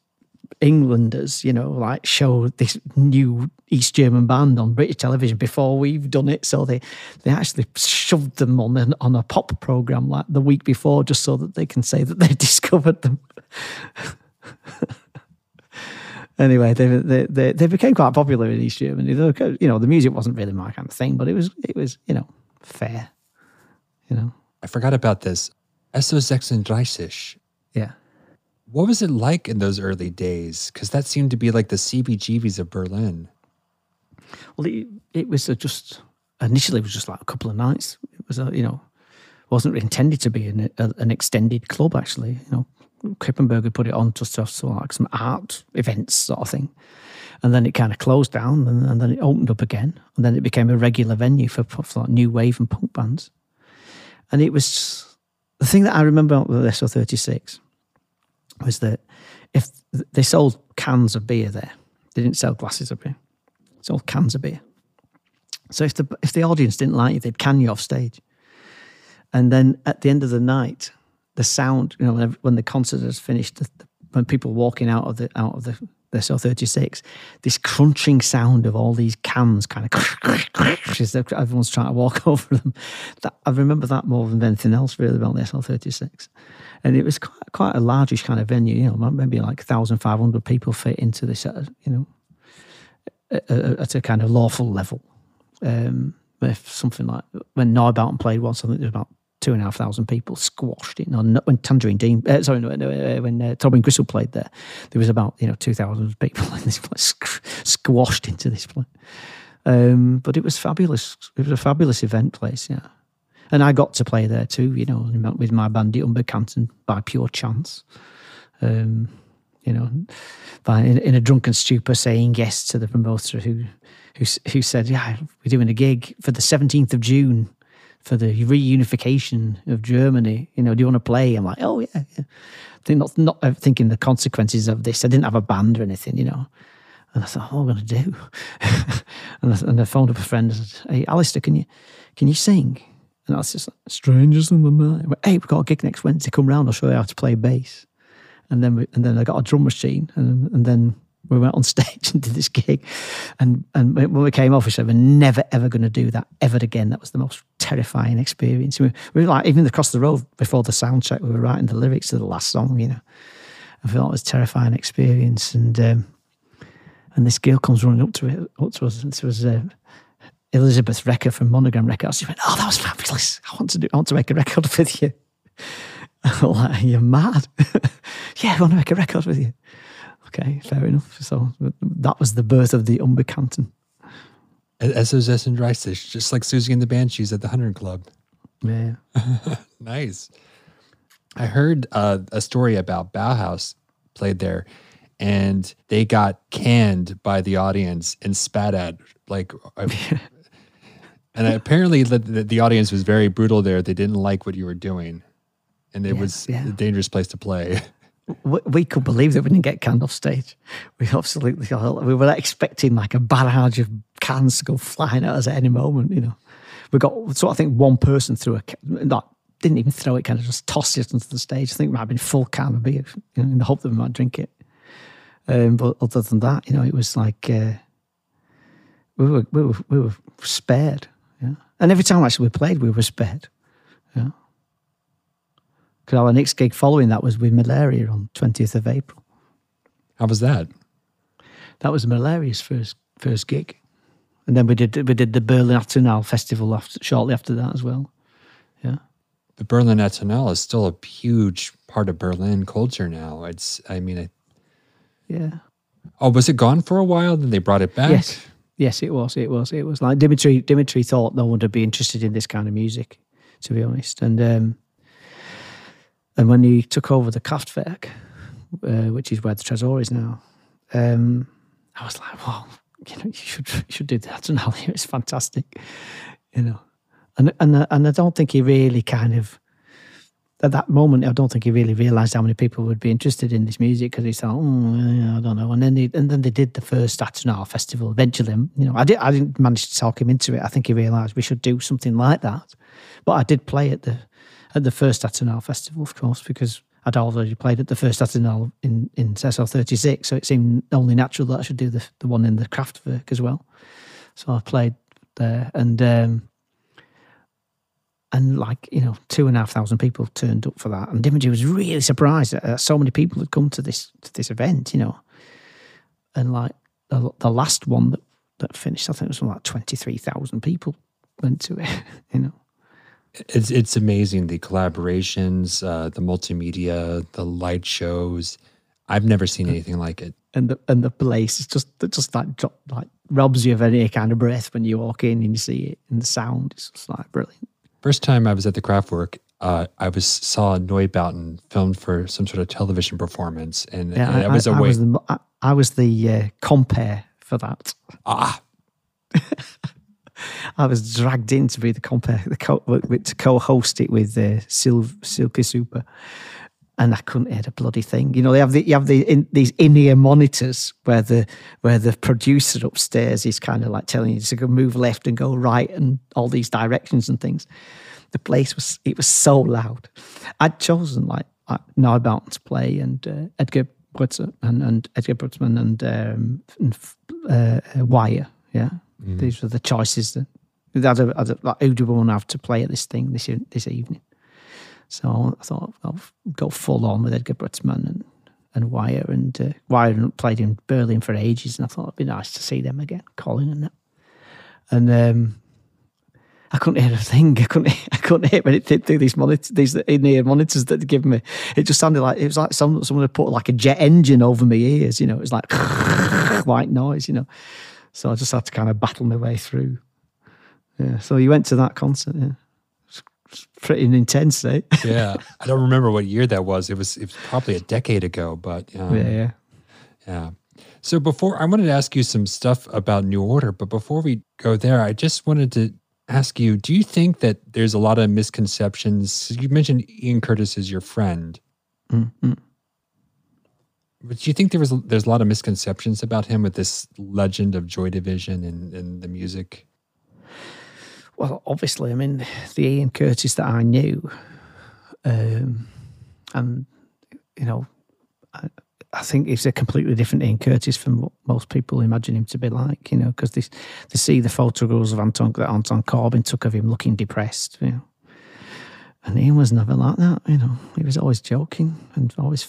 Englanders, you know, like show this new East German band on British television before we've done it. So they they actually shoved them on an, on a pop program like the week before, just so that they can say that they discovered them. anyway, they, they they they became quite popular in East Germany. You know, the music wasn't really my kind of thing, but it was it was you know fair. You know, I forgot about this. SO36. Yeah. What was it like in those early days? Because that seemed to be like the CBGBs of Berlin. Well, it, it was just initially it was just like a couple of nights. It was a you know wasn't intended to be an, a, an extended club actually. You know, Kippenberger had put it on just to sort of like some art events sort of thing, and then it kind of closed down, and, and then it opened up again, and then it became a regular venue for, for like new wave and punk bands, and it was the thing that I remember about the SO36 was that if they sold cans of beer there, they didn't sell glasses of beer. They sold cans of beer. So if the if the audience didn't like you, they'd can you off stage. And then at the end of the night, the sound, you know, when, when the concert has finished, the, the, when people walking out of the out of the the SO36, this crunching sound of all these cans kind of as everyone's trying to walk over them. That, I remember that more than anything else really about the SO36. And it was quite, quite a largish kind of venue, you know, maybe like 1,500 people fit into this, uh, you know, at a kind of lawful level. Um, if something like when Neubauten played once, I think there was about two and a half thousand people squashed it. No, when Tangerine Dream, uh, sorry, no, no, uh, when uh, Throbbing Gristle played there, there was about you know two thousand people in this place squashed into this place. Um, but it was fabulous. It was a fabulous event place, yeah. And I got to play there too, you know, with my band, the Unbekannten, by pure chance. Um, you know, by in, in a drunken stupor saying yes to the promoter who who who said, "Yeah, we're doing a gig for the seventeenth of June." For the reunification of Germany, you know, do you want to play? I'm like, oh yeah, yeah. Not not uh, thinking the consequences of this. I didn't have a band or anything, you know. And I thought, what am I going to do? and, I, and I phoned up a friend and said, hey, Alistair, can you can you sing? And I was just like, strangers in the night. Went, hey, we've got a gig next Wednesday. Come round. I'll show you how to play bass. And then we, and then I got a drum machine, and, and then we went on stage and did this gig. And and when we came off, we said we're never ever going to do that ever again. That was the most terrifying experience. We, we were like even across the road before the sound check, we were writing the lyrics to the last song. You know, I felt it was a terrifying experience. And um, and this girl comes running up to it up to us. This was uh, Elizabeth Recker from Monogam Records. She went, "Oh, that was fabulous! I want to do. I want to make a record with you." like, you're mad. yeah, I want to make a record with you. Okay, fair enough. So that was the birth of the Unbekannten. SOS and Dry just like Siouxsie and the Banshees at the Hundred Club. Yeah. nice. I heard uh, a story about Bauhaus played there, and they got canned by the audience and spat at. Like, and apparently the, the, audience was very brutal there. They didn't like what you were doing, and it yeah, was yeah. a dangerous place to play. we could believe that we didn't get canned off stage. We absolutely we were expecting like a barrage of cans to go flying at us at any moment. You know, we got so I think one person threw a not didn't even throw it, kind of just tossed it onto the stage. I think it might have been full can of beer you know, in the hope that we might drink it. Um, but other than that, you know, it was like uh, we were we were we were spared. Yeah, and every time actually we played, we were spared. Yeah. Because our next gig following that was with Malaria on 20th of April. How was that? That was Malaria's first first gig. And then we did we did the Berlin Atonal Festival after, shortly after that as well. Yeah. The Berlin Atonal is still a huge part of Berlin culture now. It's I mean I, Yeah. Oh, was it gone for a while? Then they brought it back? Yes. Yes, it was. It was. It was like Dimitri Dimitri thought no one would be interested in this kind of music, to be honest. And um and when he took over the Kraftwerk, uh, which is where the Tresor is now, um, I was like, well, you know, you should you should do that now. It's fantastic, you know. And and and I don't think he really kind of at that moment. I don't think he really realised how many people would be interested in this music because he thought, oh, I don't know. And then he, and then they did the first Atonal festival. Eventually, you know, I did I didn't manage to talk him into it. I think he realised we should do something like that. But I did play at the at the first Atonal festival, of course, because I'd already played at the first Atonal in, in SO36. So it seemed only natural that I should do the, the one in the Kraftwerk as well. So I played there and, um, and like, you know, two and a half thousand people turned up for that. And Dimitri was really surprised that so many people had come to this, to this event, you know. And like the, the last one that, that finished, I think it was like 23,000 people went to it, you know it's it's amazing the collaborations, uh, the multimedia, the light shows. I've never seen anything like it. And the and the place is just it just like like robs you of any kind of breath when you walk in and you see it, and the sound is just like brilliant. First time I was at the Kraftwerk, uh, I was saw Neubauten filmed for some sort of television performance, and, yeah, and I, I, was away. I was the, I, I was the uh, compere for that. Ah. I was dragged in to be the the co, to co-host it with uh, Sil, Silky Super, and I couldn't hear a bloody thing. You know, they have the you have the in, these in-ear monitors where the where the producer upstairs is kind of like telling you to go move left and go right and all these directions and things. The place was it was so loud. I'd chosen like, like Neubauten to play and uh, Edgar Brutzer and, and Edgar Brutzmann and, um, and uh, Wire, yeah. Mm. These were the choices that that are, are, like who do we want to have to play at this thing this this evening. So I thought I'll go full on with Edgar Brutzmann and and Wire and uh, Wire played in Berlin for ages, and I thought it'd be nice to see them again, Colin and that. And um, I couldn't hear a thing. I couldn't. I couldn't hear anything through these monitors, these in-ear monitors that they give me. It just sounded like it was like some, someone had put like a jet engine over my ears. You know, it was like white noise. You know, so I just had to kind of battle my way through. Yeah. So you went to that concert, yeah. pretty intense, eh? yeah, I don't remember what year that was. It was it was probably a decade ago, but um, yeah, yeah. yeah. So before I wanted to ask you some stuff about New Order, but before we go there, I just wanted to ask you: Do you think that there's a lot of misconceptions? You mentioned Ian Curtis is your friend. Mm-hmm. But do you think there was there's a lot of misconceptions about him with this legend of Joy Division and, and the music? Well, obviously, I mean, the Ian Curtis that I knew, um, and you know, I, I, think he's a completely different Ian Curtis from what most people imagine him to be like. You know, because they they see the photographs of Anton that Anton Corbijn took of him looking depressed. You know, and Ian was never like that. You know, he was always joking and always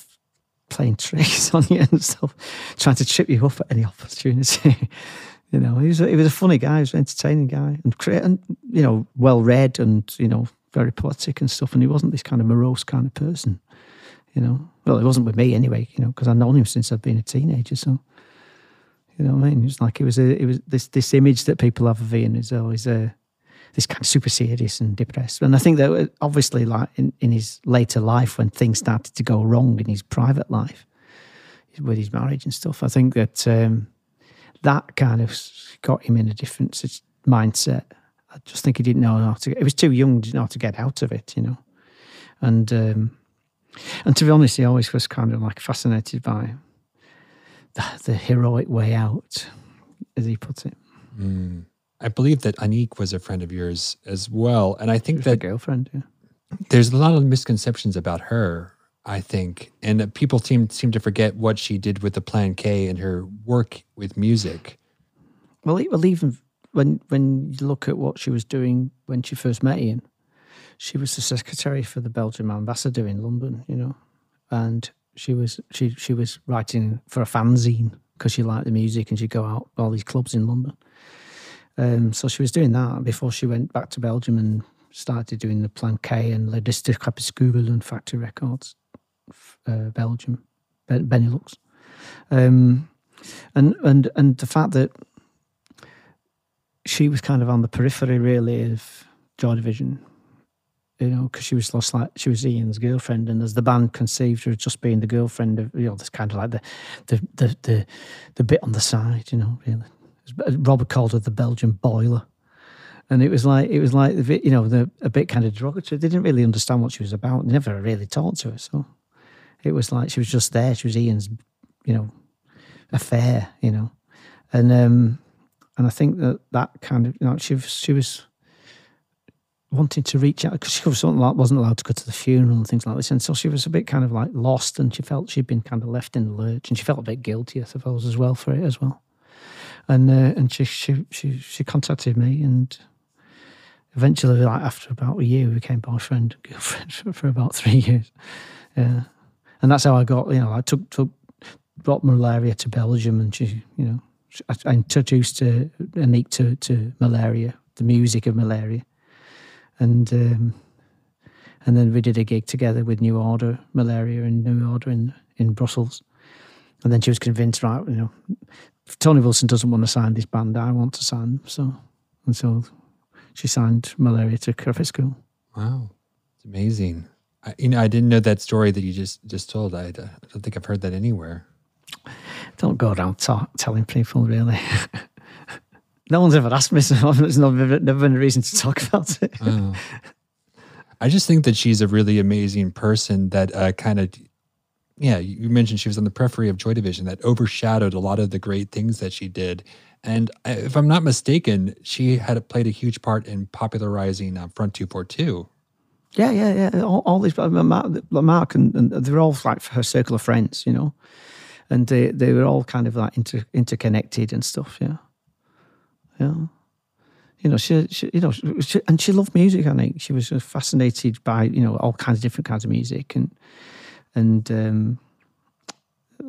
playing tricks on you and stuff, trying to trip you up at any opportunity. you know, he was a, he was a funny guy, he was an entertaining guy, and and you know, well read and you know, very poetic and stuff. And he wasn't this kind of morose kind of person. You know, well, it wasn't with me anyway. You know, because I've known him since I've been a teenager. So, you know, what I mean, it's like it was a it was this this image that people have of Ian is always a this kind of super serious and depressed. And I think that uh, obviously, like in, in his later life, when things started to go wrong in his private life with his marriage and stuff, I think that um, that kind of got him in a different mindset. I just think he didn't know how to. He was too young, didn't know how to get out of it, you know. And um, and to be honest, he always was kind of like fascinated by the, the heroic way out, as he put it. Mm. I believe that Annik was a friend of yours as well, and I think that girlfriend. Yeah. There's a lot of misconceptions about her. I think, and uh, people seem seem to forget what she did with the Plan K and her work with music. Well, well, even when when you look at what she was doing when she first met Ian, she was the secretary for the Belgian ambassador in London. You know, and she was she she was writing for a fanzine because she liked the music and she'd go out all these clubs in London. Um, so she was doing that before she went back to Belgium and started doing the Plan K and Le Crépuscule and Factory Records, uh, Belgium, Benelux. Um, and, and, and the fact that she was kind of on the periphery, really, of Joy Division, you know, because she was lost like she was Ian's girlfriend, and as the band conceived her as just being the girlfriend of, you know, this kind of like the, the, the, the, the bit on the side, you know, really. Robert called her the Belgian boiler. And it was like it was like you know the a bit kind of derogatory. They didn't really understand what she was about. They never really talked to her, so it was like she was just there. She was Ian's, you know, affair, you know, and um, and I think that that kind of you know she was she was wanting to reach out because she wasn't allowed to go to the funeral and things like this, and so she was a bit kind of like lost, and she felt she'd been kind of left in the lurch, and she felt a bit guilty, I suppose, as well for it as well and uh, and she, she she she contacted me, and eventually, like after about a year, we became boyfriend and girlfriend for, about three years. Yeah, and that's how I got. You know, I took took brought malaria to Belgium, and she, you know, I, introduced uh, Annik to to malaria, the music of malaria, and. Um, and then we did a gig together with New Order, Malaria, and New Order in, in Brussels. And then she was convinced, right, you know, if Tony Wilson doesn't want to sign this band, I want to sign. So, and so she signed Malaria to Crépuscule. Wow, it's amazing. I, you know, I didn't know that story that you just just told. I, I don't think I've heard that anywhere. Don't go around telling people really. no one's ever asked me, so there's never, never been a reason to talk about it. Oh. I just think that she's a really amazing person that uh, kind of yeah, you mentioned she was on the periphery of Joy Division that overshadowed a lot of the great things that she did. And if I'm not mistaken, she had played a huge part in popularizing uh, Front 242. Yeah, yeah, yeah. All, all these, Mark, Mark and, and, they're all like her circle of friends, you know, and they they were all kind of like inter, interconnected and stuff. Yeah, yeah. You know, she, she you know, she, and she loved music. I think she was fascinated by you know all kinds of different kinds of music and and um,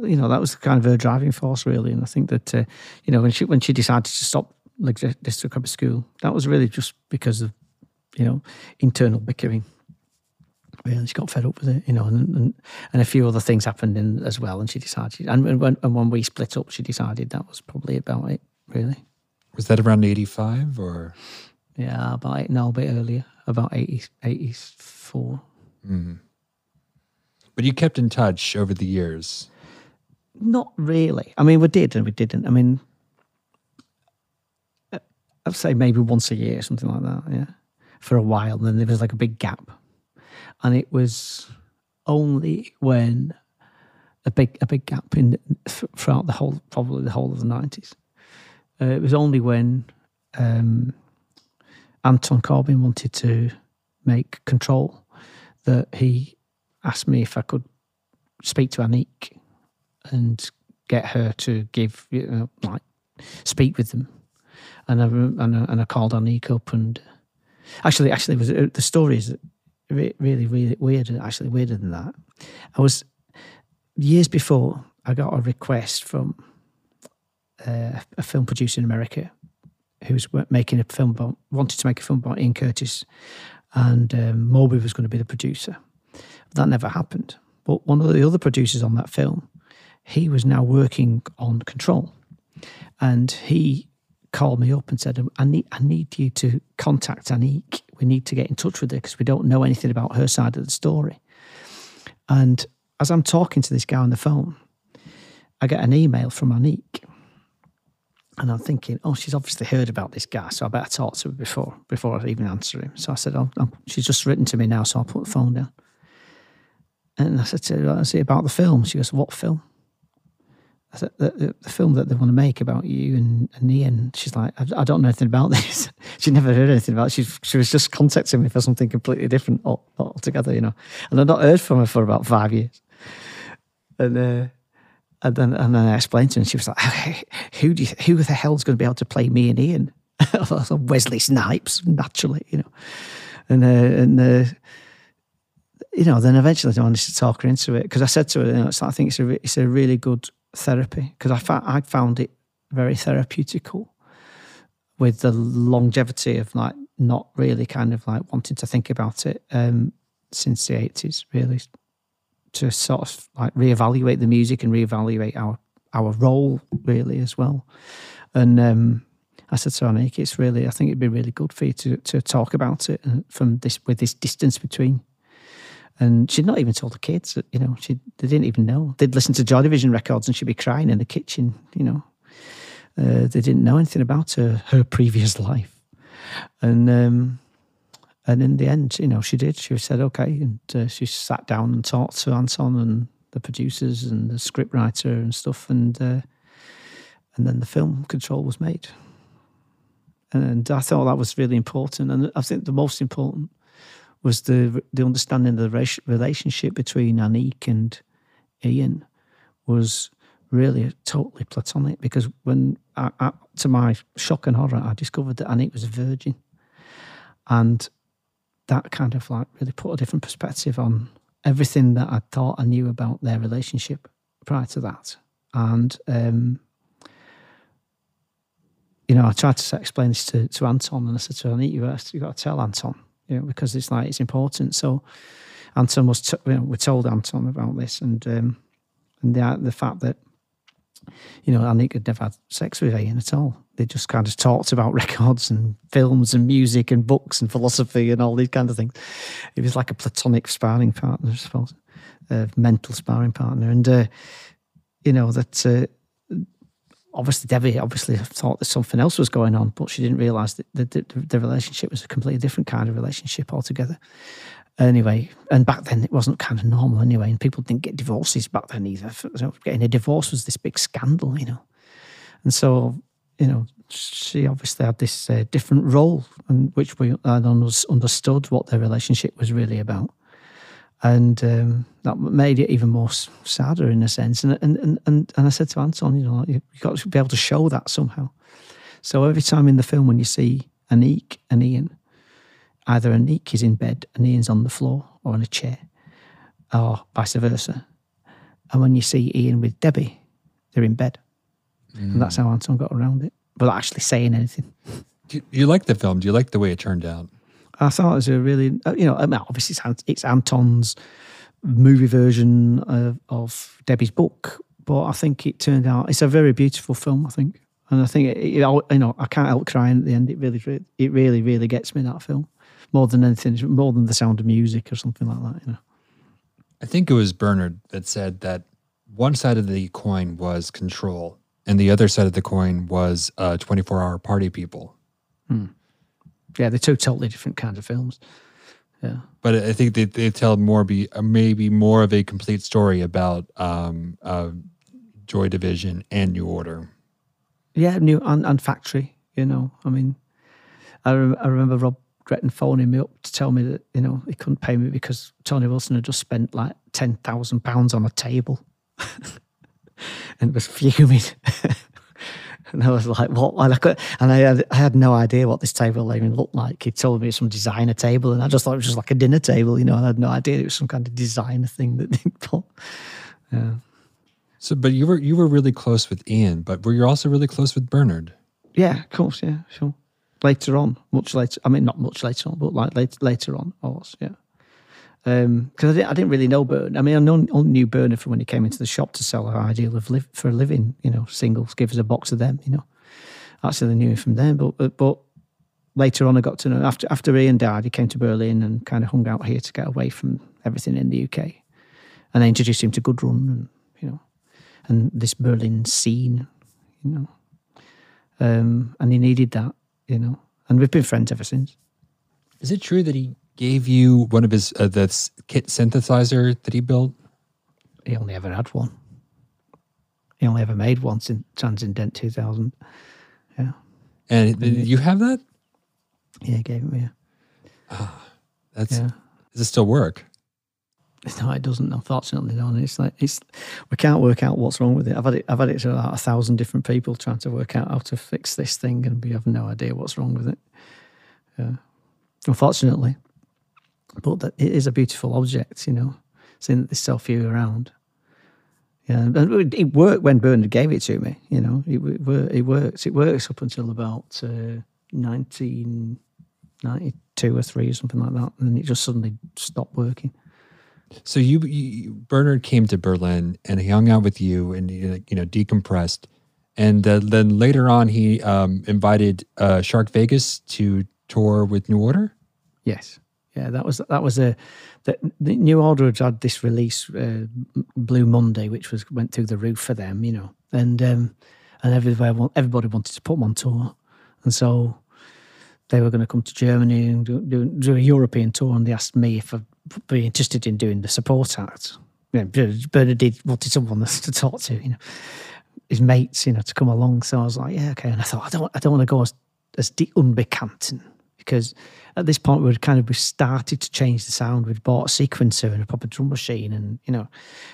you know that was kind of her driving force really. And I think that uh, you know when she when she decided to stop like Disque school, that was really just because of you know internal bickering. Really, she got fed up with it, you know, and and, and a few other things happened in as well. And she decided, and when and when we split up, she decided that was probably about it. Really, was that around eighty five or? Yeah, about eight, no, a bit earlier. about 80, 84. But you kept in touch over the years. Not really. I mean, we did and we didn't. I mean, uh, I'd say maybe once a year, something like that. Yeah, for a while. And Then there was like a big gap, and it was only when a big a big gap in throughout the whole probably the whole of the nineties. Uh, it was only when um, Anton Corbijn wanted to make Control that he asked me if I could speak to Annik and get her to give you know like speak with them. And I, and I, and I called Annik up and actually actually was uh, the story is really really weird actually weirder than that. I was years before I got a request from uh, a film producer in America who was making a film about wanted to make a film about Ian Curtis and um, Moby was going to be the producer that never happened but one of the other producers on that film he was now working on Control, and he called me up and said, "I need, I need you to contact Annik. We need to get in touch with her because we don't know anything about her side of the story." And as I'm talking to this guy on the phone, I get an email from Annik, and I'm thinking, "Oh, she's obviously heard about this guy, so I better talk to her before before I even answer him." So I said, "Oh, oh she's just written to me now, so I'll put the phone down." And I said to her, "Is it about the film?" She goes, "What film?" I said, the, the, the film that they want to make about you and, and Ian. She's like, I, I don't know anything about this. she never heard anything about it. She, she was just contacting me for something completely different altogether, you know. And I've not heard from her for about five years. And uh, and then and then I explained to her, and she was like, "Who do you, who the hell's going to be able to play me and Ian?" I Wesley Snipes, naturally, you know. And uh, and uh, you know, then eventually I managed to talk her into it because I said to her, you know, it's, I think it's a re- it's a really good therapy because I found I found it very therapeutical with the longevity of like not really kind of like wanting to think about it um, since the eighties, really, to sort of like reevaluate the music and reevaluate our our role really as well. And um, I said to Annik, it's really I think it'd be really good for you to to talk about it uh, from this with this distance between and she'd not even told the kids that, you know, she they didn't even know. They'd listen to Joy Division records and she'd be crying in the kitchen, you know. Uh, they didn't know anything about her, her previous life. And um, and in the end, you know, she did. She said, okay. And uh, she sat down and talked to Anton and the producers and the scriptwriter and stuff. And, uh, and then the film Control was made. And I thought that was really important. And I think the most important was the the understanding of the relationship between Annik and Ian was really totally platonic because when I, I, to my shock and horror I discovered that Annik was a virgin. And that kind of like really put a different perspective on everything that I thought I knew about their relationship prior to that. And um, you know I tried to explain this to, to Anton and I said to got, you got to tell Anton you know, because it's like it's important. So Anton was, t- you know, we told Anton about this, and um, and the the fact that you know Annik had never had sex with Ian at all. They just kind of talked about records and films and music and books and philosophy and all these kind of things. It was like a platonic sparring partner, I suppose, a mental sparring partner, and uh, you know that. Uh, obviously Debbie obviously thought that something else was going on, but she didn't realise that the, the, the, relationship was a completely different kind of relationship altogether. Anyway, and back then it wasn't kind of normal anyway, and people didn't get divorces back then either. So getting a divorce was this big scandal, you know. And so, you know, she obviously had this uh, different role, and which we had understood what their relationship was really about and um, that made it even more sadder in a sense. And and and and, and I said to Anton, you know, you've got to be able to show that somehow. So every time in the film when you see Annik and Ian, either Annik is in bed and Ian's on the floor or in a chair, or vice versa. And when you see Ian with Debbie, they're in bed. Mm. And that's how Anton got around it, without actually saying anything. Do you, you like the film? Do you like the way it turned out? I thought it was a really, uh, you know, I mean, obviously it's, it's Anton's movie version of, of, Debbie's book, but I think it turned out it's a very beautiful film. I think, and I think it, it, you know, I can't help crying at the end. It really, it really, really gets me that film. more than anything, more than the sound of music or something like that. You know. I think it was Bernard that said that one side of the coin was control, and the other side of the coin was uh, 24 hour party people. Yeah, they're two totally different kinds of films. Yeah. But I think they, they tell more be uh, maybe more of a complete story about um, uh, Joy Division and New Order. Yeah, new and, and factory. You know, I mean, I, rem- I remember Rob Gretton phoning me up to tell me that you know he couldn't pay me because Tony Wilson had just spent like ten thousand pounds on a table, and was fuming. and I was like, "What?" And I, could, and I had I had no idea what this table even looked like. He told me it was some designer table, and I just thought it was just like a dinner table. You know, I had no idea it was some kind of designer thing that they put. Yeah. So, but you were you were really close with Ian, but were you also really close with Bernard? Yeah, of course, yeah, sure. Later on, much later. I mean, not much later on, but like later, later on, I was, yeah. Because I, didn't, I didn't really know Bernard. I mean, I know, only knew Bernard from when he came into the shop to sell our ideal of live for a living. You know, singles. Give us a box of them. You know, actually, I knew him from then. But but, but later on, I got to know after after Ian died, he came to Berlin and kind of hung out here to get away from everything in the UK. And I introduced him to Gudrun and you know, and this Berlin scene. You know, um, and he needed that, you know. And we've been friends ever since. Is it true that he gave you one of his uh, the kit synthesizer that he built? He only ever had one. He only ever made one since Transcendent 2000. Yeah. And did you have that? Yeah, he gave it me. That's Yeah. does it still work? No, it doesn't. Unfortunately, no. It's like it's we can't work out what's wrong with it. I've had it. I've had it to about a thousand different people trying to work out how to fix this thing, and we have no idea what's wrong with it. Yeah, unfortunately, but that, it is a beautiful object, you know, seeing that there's so few around. Yeah, and it- worked when Bernard gave it to me. You know, it, it, it works. It works up until about uh, 1992 or three or something like that, and then it just suddenly stopped working. So you, you Bernard came to Berlin and he hung out with you and you know decompressed, and uh, then later on he um, invited uh, Shark Vegas to tour with New Order. Yes, yeah, that was that was a the, the New Order had this release uh, Blue Monday, which was went through the roof for them, you know, and um, and everybody everybody wanted to put them on tour, and so they were going to come to Germany and do, do, do a European tour, and they asked me if I'd be interested in doing the support act. You know, Bernard did wanted someone to talk to, you know, his mates, you know, to come along. So I was like, yeah, okay. And I thought, I don't, I don't want to go as as the Unbekannten because at this point we'd kind of we started to change the sound. We'd bought a sequencer and a proper drum machine, and you know,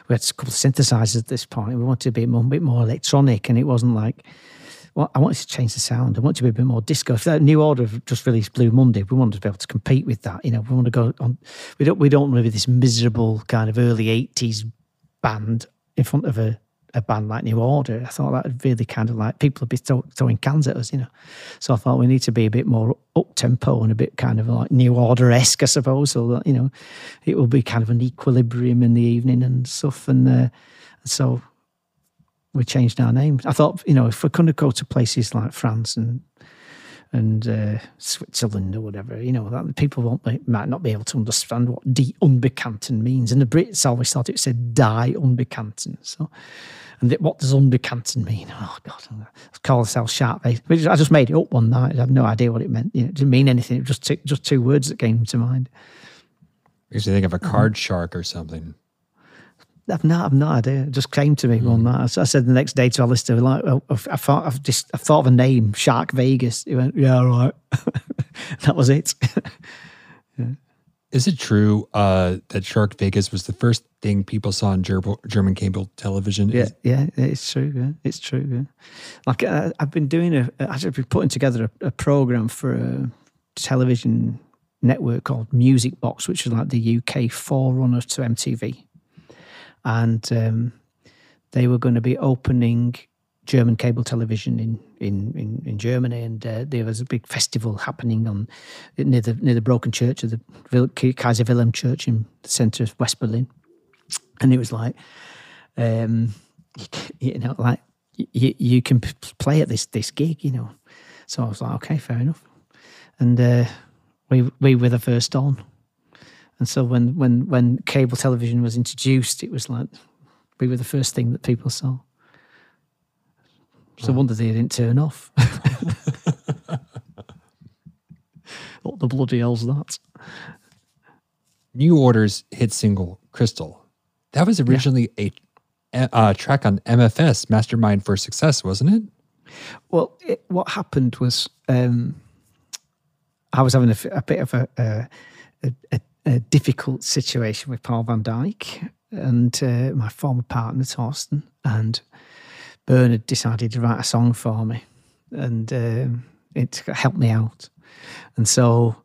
we had a couple of synthesizers at this point. We wanted to be a bit more electronic, and it wasn't like. Well, I wanted to change the sound. I wanted to be a bit more disco. If that new order just released Blue Monday, we wanted to be able to compete with that. You know, we want to go on. We don't. We don't want to be this miserable kind of early '80s band in front of a, a band like New Order. I thought that would really kind of like people would be throw, throwing cans at us, you know. So I thought we need to be a bit more up tempo and a bit kind of like New Order esque, I suppose. So that you know, it will be kind of an equilibrium in the evening and stuff. And uh, so we changed our name. I thought, you know, if we're going to go to places like France and and uh, Switzerland or whatever, you know, that people won't be, might not be able to understand what die Unbekannten means. And the Brits always thought it said die Unbekannten. So, and th- what does Unbekannten mean? Oh God, let's call ourselves Shark Vegas. I just made it up one night. I had no idea what it meant. You know, it didn't mean anything. It was just two, just two words that came to mind. Makes me think of a mm-hmm. card shark or something. I've no, I've no idea. It just came to me one mm. night. So I said the next day to Alistair, like, oh, oh I've- I thought I've just I thought of a name, Shark Vegas. He went, yeah, all right. that was it. Is it true uh, that Shark Vegas was the first thing people saw on Ger- German cable television? Yeah, yeah, it's true. Yeah, it's true. Yeah, like uh, I've been doing a, actually been putting together a, a program for a television network called Music Box, which is like the UK forerunner to MTV, and um, they were going to be opening German cable television in in in, in Germany, and uh, there was a big festival happening on near the near the Broken Church of the Kaiser Wilhelm Church in the centre of West Berlin, and it was like um, you know, like you, you can play at this this gig, you know. So I was like, okay, fair enough. And uh, we we were the first on. And so when when when cable television was introduced, it was like we were the first thing that people saw. So wonder they didn't turn off. what the bloody hell's that? New Order's hit single "Crystal." That was originally a, a track on MFS Mastermind for Success, wasn't it? Well, it, what happened was um, I was having a, a bit of a, a, a, a, difficult situation with Paul van Dyk and uh, my former partner Thorsten, and Bernard decided to write a song for me, and um, it helped me out. And so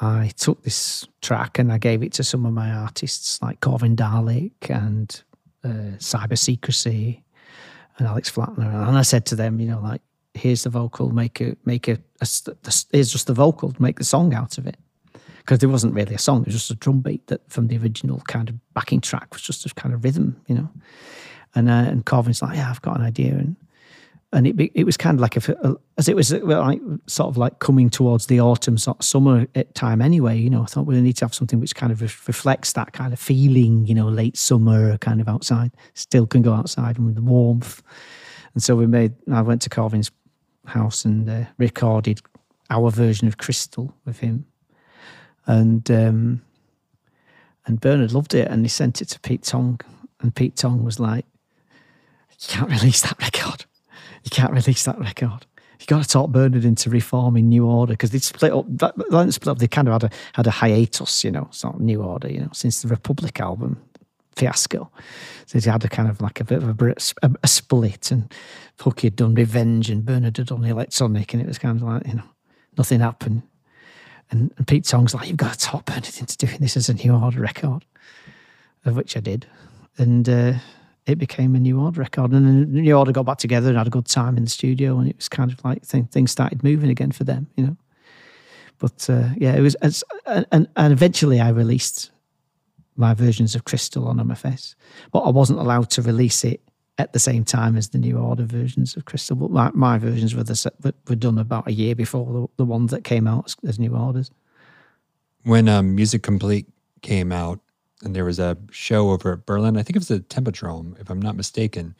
I took this track and I gave it to some of my artists like Corvin Dalek and uh, Cyber Secrecy and Alex Flatner, and I said to them, you know, like here's the vocal, make a make a, a here's just the vocal, make the song out of it. Because there wasn't really a song, it was just a drum beat that from the original kind of backing track was just a kind of rhythm, you know. And uh, and Corvin's like, yeah, I've got an idea, and and it it was kind of like a, a as it was like sort of like coming towards the autumn sort of summer time anyway. You know, I thought we need to have something which kind of reflects that kind of feeling. You know, late summer, kind of outside, still can go outside and with the warmth. And so we made. I went to Corvin's house and uh, recorded our version of Crystal with him, and um, and Bernard loved it, and he sent it to Pete Tong, and Pete Tong was like, "You can't release that record. You can't release that record." You got to talk Bernard into reforming New Order because they split up. Split up. They kind of had a had a hiatus, you know, sort of New Order, you know, since the Republic album fiasco. So he had a kind of like a bit of a, a, a split, and Hooky had done Revenge, and Bernard had done Electronic, and it was kind of like you know nothing happened. And, and Pete Tong's like, you've got to talk Bernard into doing this as a New Order record, of which I did, and uh, it became a New Order record. And then the New Order got back together and had a good time in the studio, and it was kind of like th- things started moving again for them, you know. But uh, yeah, it was, and, and eventually I released my versions of Crystal on MFS, but I wasn't allowed to release it at the same time as the new order versions of Crystal. But my, my versions were the were done about a year before the, the ones that came out as, as new orders. When um, Music Complete came out, and there was a show over at Berlin, I think it was the Tempodrome, if I'm not mistaken.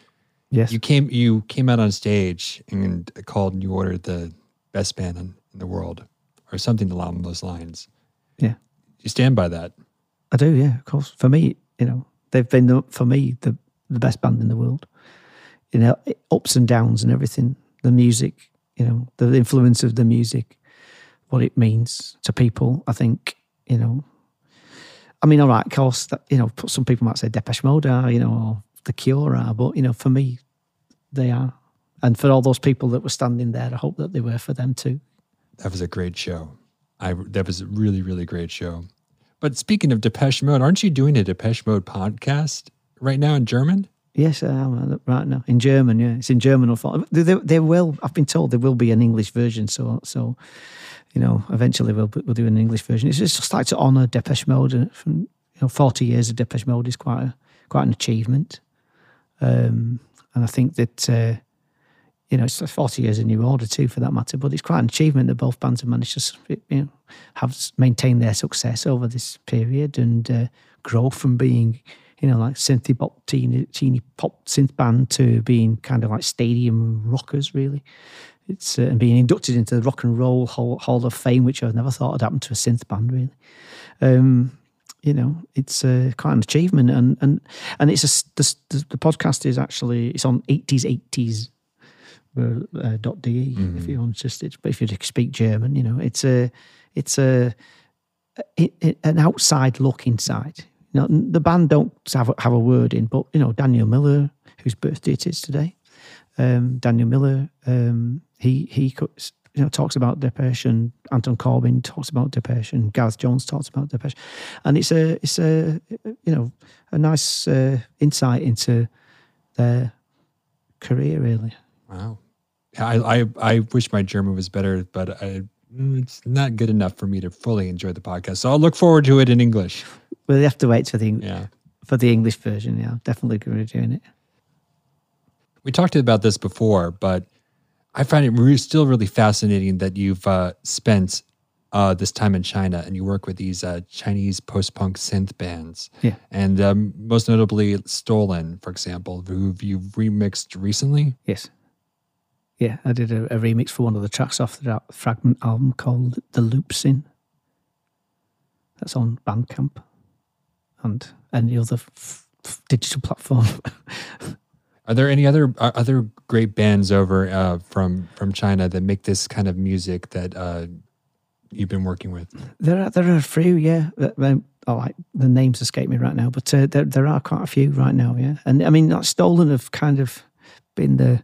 Yes, you came you came out on stage and called New Order the best band in, in the world, or something along those lines. Yeah, you stand by that. I do, yeah, of course. For me, you know, they've been the, for me the the best band in the world. You know, ups and downs and everything. The music, you know, the influence of the music, what it means to people. I think, you know, I mean, all right, of course, that, you know, some people might say Depeche Mode are, you know, or The Cure are, but you know, for me, they are. And for all those people that were standing there, I hope that they were for them too. That was a great show. I that was a really, really great show. But speaking of Depeche Mode, aren't you doing a Depeche Mode podcast right now in German? Yes, I am uh, right now in German. Yeah, it's in German. There, there will. I've been told there will be an English version. So, so you know, eventually we'll we'll do an English version. It's just like to honour Depeche Mode. Uh, from you know, forty years of Depeche Mode is quite a, quite an achievement. Um, and I think that uh, you know, it's 40 years of New Order too, for that matter. But it's quite an achievement that both bands have managed to, you know, have maintained their success over this period and uh, grow from being, you know, like synthy pop, teeny, teeny pop synth band to being kind of like stadium rockers, really. It's uh, and being inducted into the Rock and Roll Hall, Hall, of Fame, which I never thought had happened to a synth band, really. Um, you know, it's uh, quite an achievement, and and and it's a the, the podcast is actually it's on eighties eighties uh, .de mm-hmm. if you're interested. But if you speak German, you know, it's a it's a it, it, an outside look inside. You know, the band don't have have a word in, but you know, Daniel Miller, whose birthday it is today, um, Daniel Miller, um, he he you know talks about Depeche. Anton Corbijn talks about Depeche. Gareth Jones talks about Depeche, and it's a it's a you know a nice uh, insight into their career, really. Wow. I, I, I wish my German was better, but I, it's not good enough for me to fully enjoy the podcast. So I'll look forward to it in English. We'll have to wait for the yeah. for the English version. Yeah, definitely going to be doing it. We talked about this before, but I find it really, still really fascinating that you've uh, spent uh, this time in China, and you work with these uh, Chinese post-punk synth bands. Yeah. and um, most notably Stolen, for example, who you've remixed recently. Yes. Yeah, I did a, a remix for one of the tracks off that fragment album called "The Loops In." That's on Bandcamp and any other f- f- digital platform. Are there any other are other great bands over uh, from from China that make this kind of music that uh, you've been working with? There are there are a few, yeah. Um, oh, like the names escape me right now, but uh, there there are quite a few right now, yeah. And I mean, like Stolen have kind of been the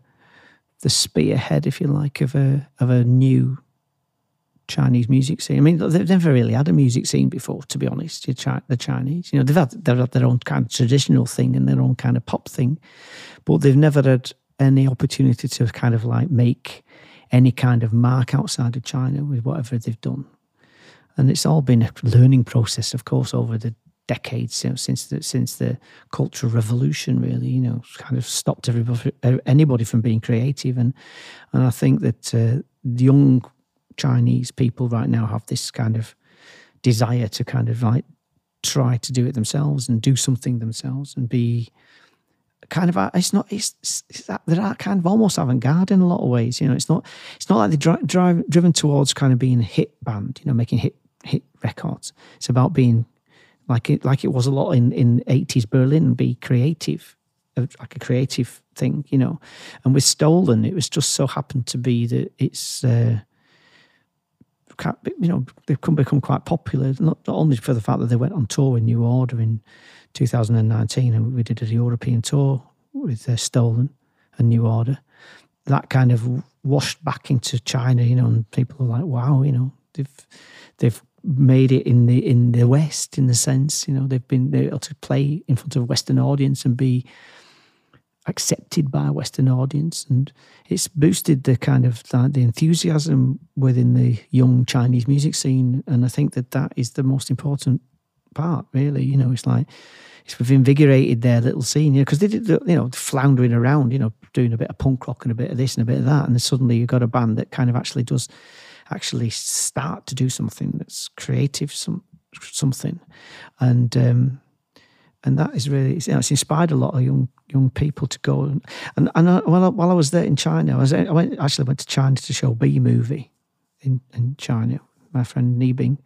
the spearhead, if you like, of a of a new Chinese music scene. I mean, they've never really had a music scene before, to be honest. The Chinese, you know, they've had they've had their own kind of traditional thing and their own kind of pop thing, but they've never had any opportunity to kind of like make any kind of mark outside of China with whatever they've done. And it's all been a learning process, of course, over the decades you know, since the since the cultural revolution. Really, you know, kind of stopped everybody, anybody from being creative, and and I think that uh, young Chinese people right now have this kind of desire to kind of like try to do it themselves and do something themselves and be kind of it's not it's, it's that they're kind of almost avant-garde in a lot of ways you know? It's not it's not like they're dri- drive, driven towards kind of being a hit band you know making hit hit records. It's about being like it like it was a lot in in 80s berlin be creative like a creative thing you know? And with stolen it was just so happened to be that it's uh you know, they've come become quite popular, not, only for the fact that they went on tour with New Order in 2019, and we did a European tour with uh, Stolen and New Order. That kind of washed back into China, you know, and people are like, "Wow, you know, they've they've made it in the in the West, in the sense, you know, they've been able to play in front of a Western audience and be accepted by a Western audience, and it's boosted the kind of the, the enthusiasm within the young Chinese music scene. And I think that that is the most important part, really. You know, it's like it's invigorated their little scene, you know, because they did, you know, floundering around, you know, doing a bit of punk rock and a bit of this and a bit of that, and then suddenly you've got a band that kind of actually does actually start to do something that's creative, some something, and um, and that is really you know, it's inspired a lot of young young people to go and and, and I, while, I, while I was there in China, I was I went actually went to China to show B movie in in China. My friend Nibing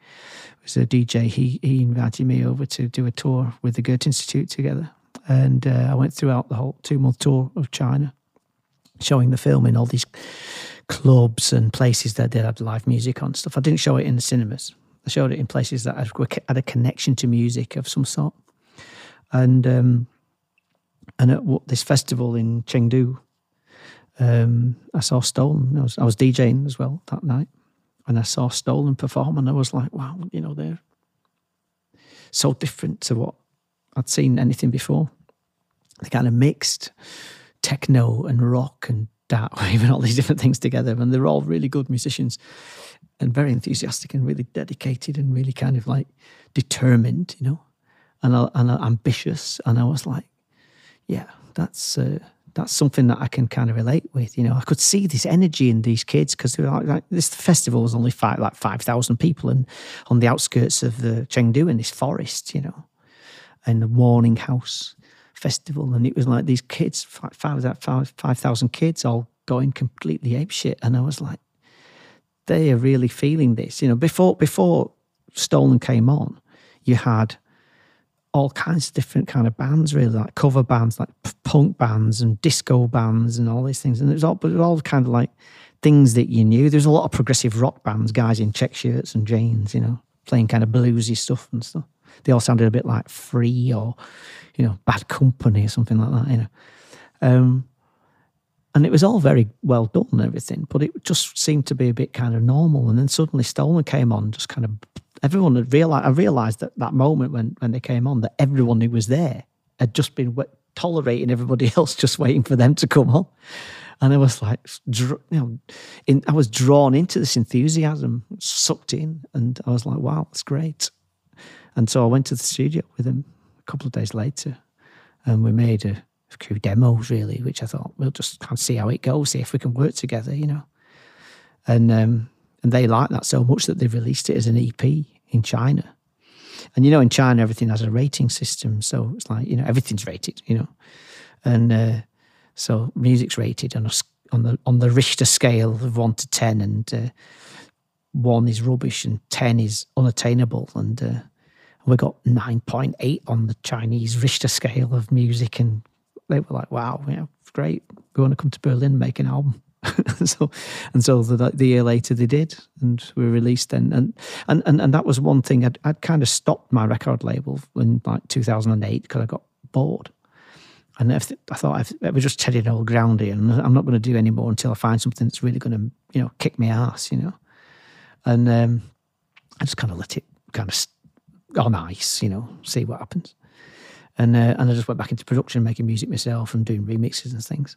was a DJ. He he invited me over to do a tour with the Goethe Institute together, and uh, I went throughout the whole two month tour of China, showing the film in all these clubs and places that they had live music on stuff. I didn't show it in the cinemas. I showed it in places that had a connection to music of some sort and um, and at this festival in Chengdu, um, I saw Stolen. I was, I was DJing as well that night, and I saw Stolen perform, and I was like, wow, you know, they're so different to what I'd seen anything before. They kind of mixed techno and rock and dark wave and all these different things together, and they're all really good musicians and very enthusiastic and really dedicated and really kind of like determined, you know and, and ambitious. And I was like, yeah, that's uh, that's something that I can kind of relate with. You know, I could see this energy in these kids because like, like, this festival was only five, like five thousand people, and on the outskirts of the Chengdu in this forest, you know, and the Warning House festival, and it was like these kids, five thousand 5, kids, all going completely apeshit, and I was like, they are really feeling this. You know, before before Stolen came on, you had all kinds of different kind of bands, really, like cover bands, like punk bands and disco bands and all these things. And it was all, but it was all kind of like things that you knew. There's a lot of progressive rock bands, guys in check shirts and jeans, you know, playing kind of bluesy stuff and stuff. They all sounded a bit like Free or, you know, Bad Company or something like that, you know. Um, and it was all very well done and everything, but it just seemed to be a bit kind of normal. And then suddenly Stolen came on, just kind of everyone had realized. I realized that that moment when when they came on that everyone who was there had just been tolerating everybody else, just waiting for them to come on. And I was like, you know, in, I was drawn into this enthusiasm, sucked in, and I was like, wow, it's great. And so I went to the studio with him a couple of days later, and we made a, a few demos really, which I thought we'll just kind of see how it goes, see if we can work together, you know. And um, and they liked that so much that they released it as an EP in China. And you know, in China, everything has a rating system, so it's like you know everything's rated, you know, and uh, so music's rated on a, on the on the Richter scale of one to ten, and uh, one is rubbish and ten is unattainable, and uh, we got nine point eight on the Chinese Richter scale of music, and they were like, "Wow, yeah, great, we want to come to Berlin and make an album." so and so the, the year later they did and we released then and and and, and that was one thing I'd, I'd kind of stopped my record label in like 2008 because I got bored. And I thought if we're just treading old ground here and I'm not going to do any more until I find something that's really going to you know kick me ass you know? And um, I just kind of let it kind of on ice you know see what happens. And uh, and I just went back into production making music myself and doing remixes and things.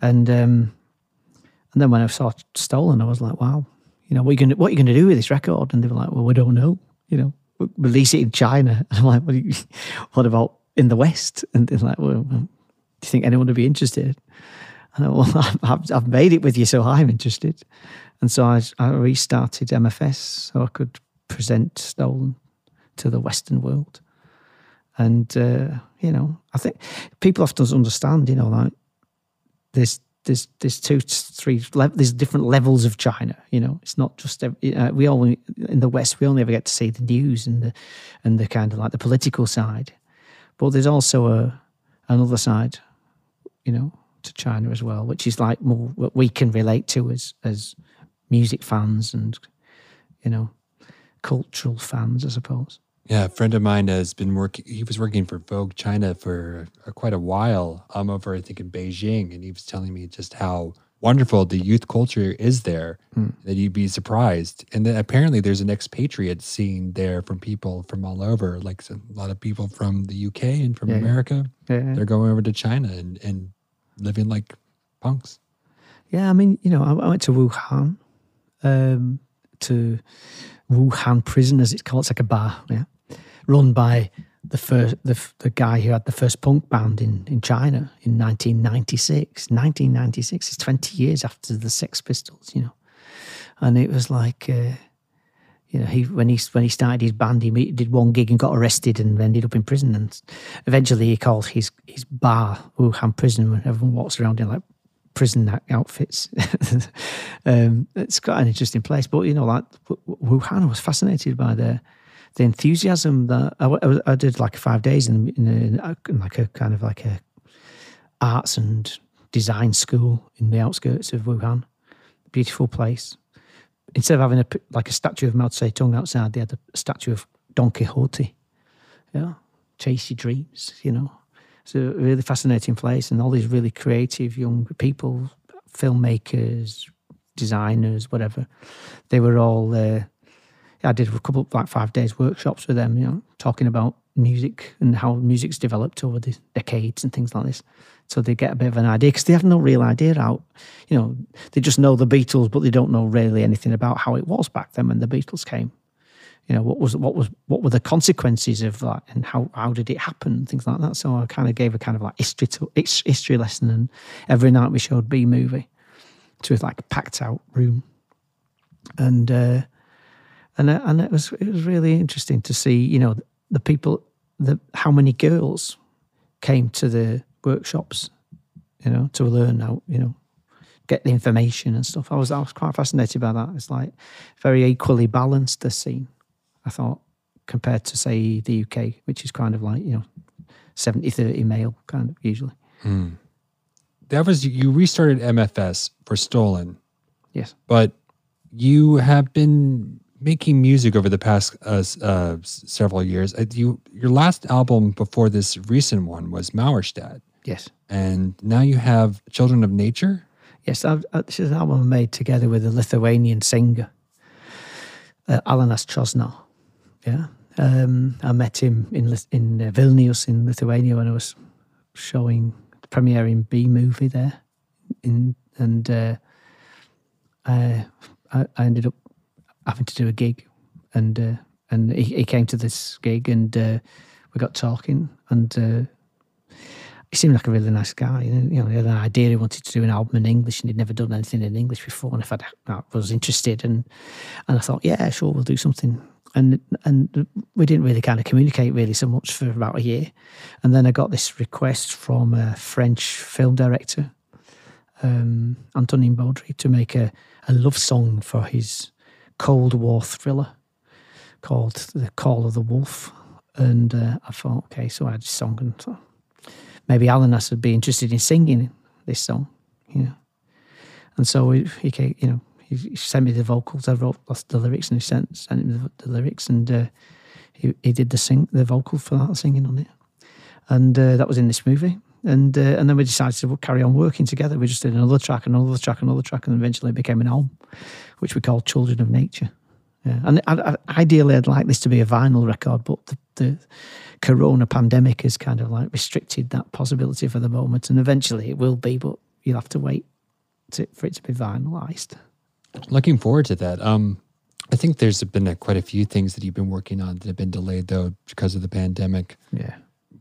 And um, and then when I saw Stolen, I was like, wow, you know, what are you going to, what are you going to do with this record? And they were like, well, we don't know, you know, release it in China. And I'm like, what, you, what about in the West? And they're like, well, do you think anyone would be interested? And I, well, I've, I've made it with you, so I'm interested. And so I, I restarted MFS so I could present Stolen to the Western world. And, uh, you know, I think people often understand, you know, like there's there's there's two three there's different levels of China. You know, it's not just uh, we only in the West we only ever get to see the news and the and the kind of like the political side, but there's also a another side, you know, to China as well, which is like more what we can relate to as as music fans and you know cultural fans, I suppose. Yeah, a friend of mine has been working. He was working for Vogue China for uh, quite a while. I'm over, I think, in Beijing, and he was telling me just how wonderful the youth culture is there. Hmm. That you'd be surprised. And then apparently, there's an expatriate scene there from people from all over, like a lot of people from the UK and from yeah. America. Yeah. They're going over to China and and living like punks. Yeah, I mean, you know, I, I went to Wuhan, um, to Wuhan prison, as it's called. It's like a bar. Yeah run by the first the, the guy who had the first punk band in, in China in 1996. 1996 is 20 years after the Sex Pistols, you know. And it was like, uh, you know, he when he when he started his band, he did one gig and got arrested and ended up in prison. And eventually, he called his his bar Wuhan Prison, when everyone walks around in like prison outfits. um, it's quite an interesting place, but you know, like Wuhan, was fascinated by the the enthusiasm that I, I did like five days in, in, a, in like a kind of like a arts and design school in the outskirts of Wuhan. Beautiful place. Instead of having a like a statue of Mao Zedong outside, they had a statue of Don Quixote. Yeah, chase your dreams. You know, it's a really fascinating place, and all these really creative young people, filmmakers, designers, whatever. They were all there. I did a couple of like five days workshops with them, you know, talking about music and how music's developed over the decades and things like this. So they get a bit of an idea because they have no real idea how, you know, they just know the Beatles, but they don't know really anything about how it was back then when the Beatles came. You know, what was what was what were the consequences of that, and how how did it happen, things like that. So I kind of gave a kind of like history to, history lesson, and every night we showed B movie to like a packed out room, and. uh and and it was it was really interesting to see you know the people the how many girls came to the workshops you know to learn how you know get the information and stuff. I was i was quite fascinated by that. It's like very equally balanced the scene i thought compared to say the uk which is kind of like you know 70 30 male kind of usually. Hmm. that was you restarted mfs for stolen. Yes. But you have been making music over the past uh, uh, several years. Uh, you, your last album before this recent one was Mauerstadt. Yes. And now you have Children of Nature. Yes, I've, uh, this is an album I made together with a Lithuanian singer, uh, Alanas Chošnau. Yeah. Um, I met him in in uh, Vilnius in Lithuania when I was showing the premiering B movie there, in and uh, I, I ended up having to do a gig, and uh, and he, he, came to this gig, and uh, we got talking, and uh, he seemed like a really nice guy. You know, you know, he had an idea he wanted to do an album in English, and he'd never done anything in English before. And if I'd, I was interested, and and I thought, yeah, sure, we'll do something. And and we didn't really kind of communicate really so much for about a year, and then I got this request from a French film director, um, Antonin Baudry, to make a, a love song for his Cold War thriller called "The Call of the Wolf." And uh, I thought, okay, so I had a song and thought, maybe Alan has to be interested in singing this song, you know. And so he, he you know, he, sent me the vocals. I wrote the lyrics and he sent sent him the, the lyrics, and uh, he he did the sing the vocal for that singing on it, and uh, that was in this movie. And uh, and then we decided to carry on working together. We just did another track, another track, another track, and eventually it became an album, which we called Children of Nature. Yeah. And I, I, ideally, I'd like this to be a vinyl record, but the, the corona pandemic has kind of like restricted that possibility for the moment. And eventually it will be, but you'll have to wait to, for it to be vinylized. Looking forward to that. Um, I think there's been a, quite a few things that you've been working on that have been delayed though because of the pandemic. Yeah.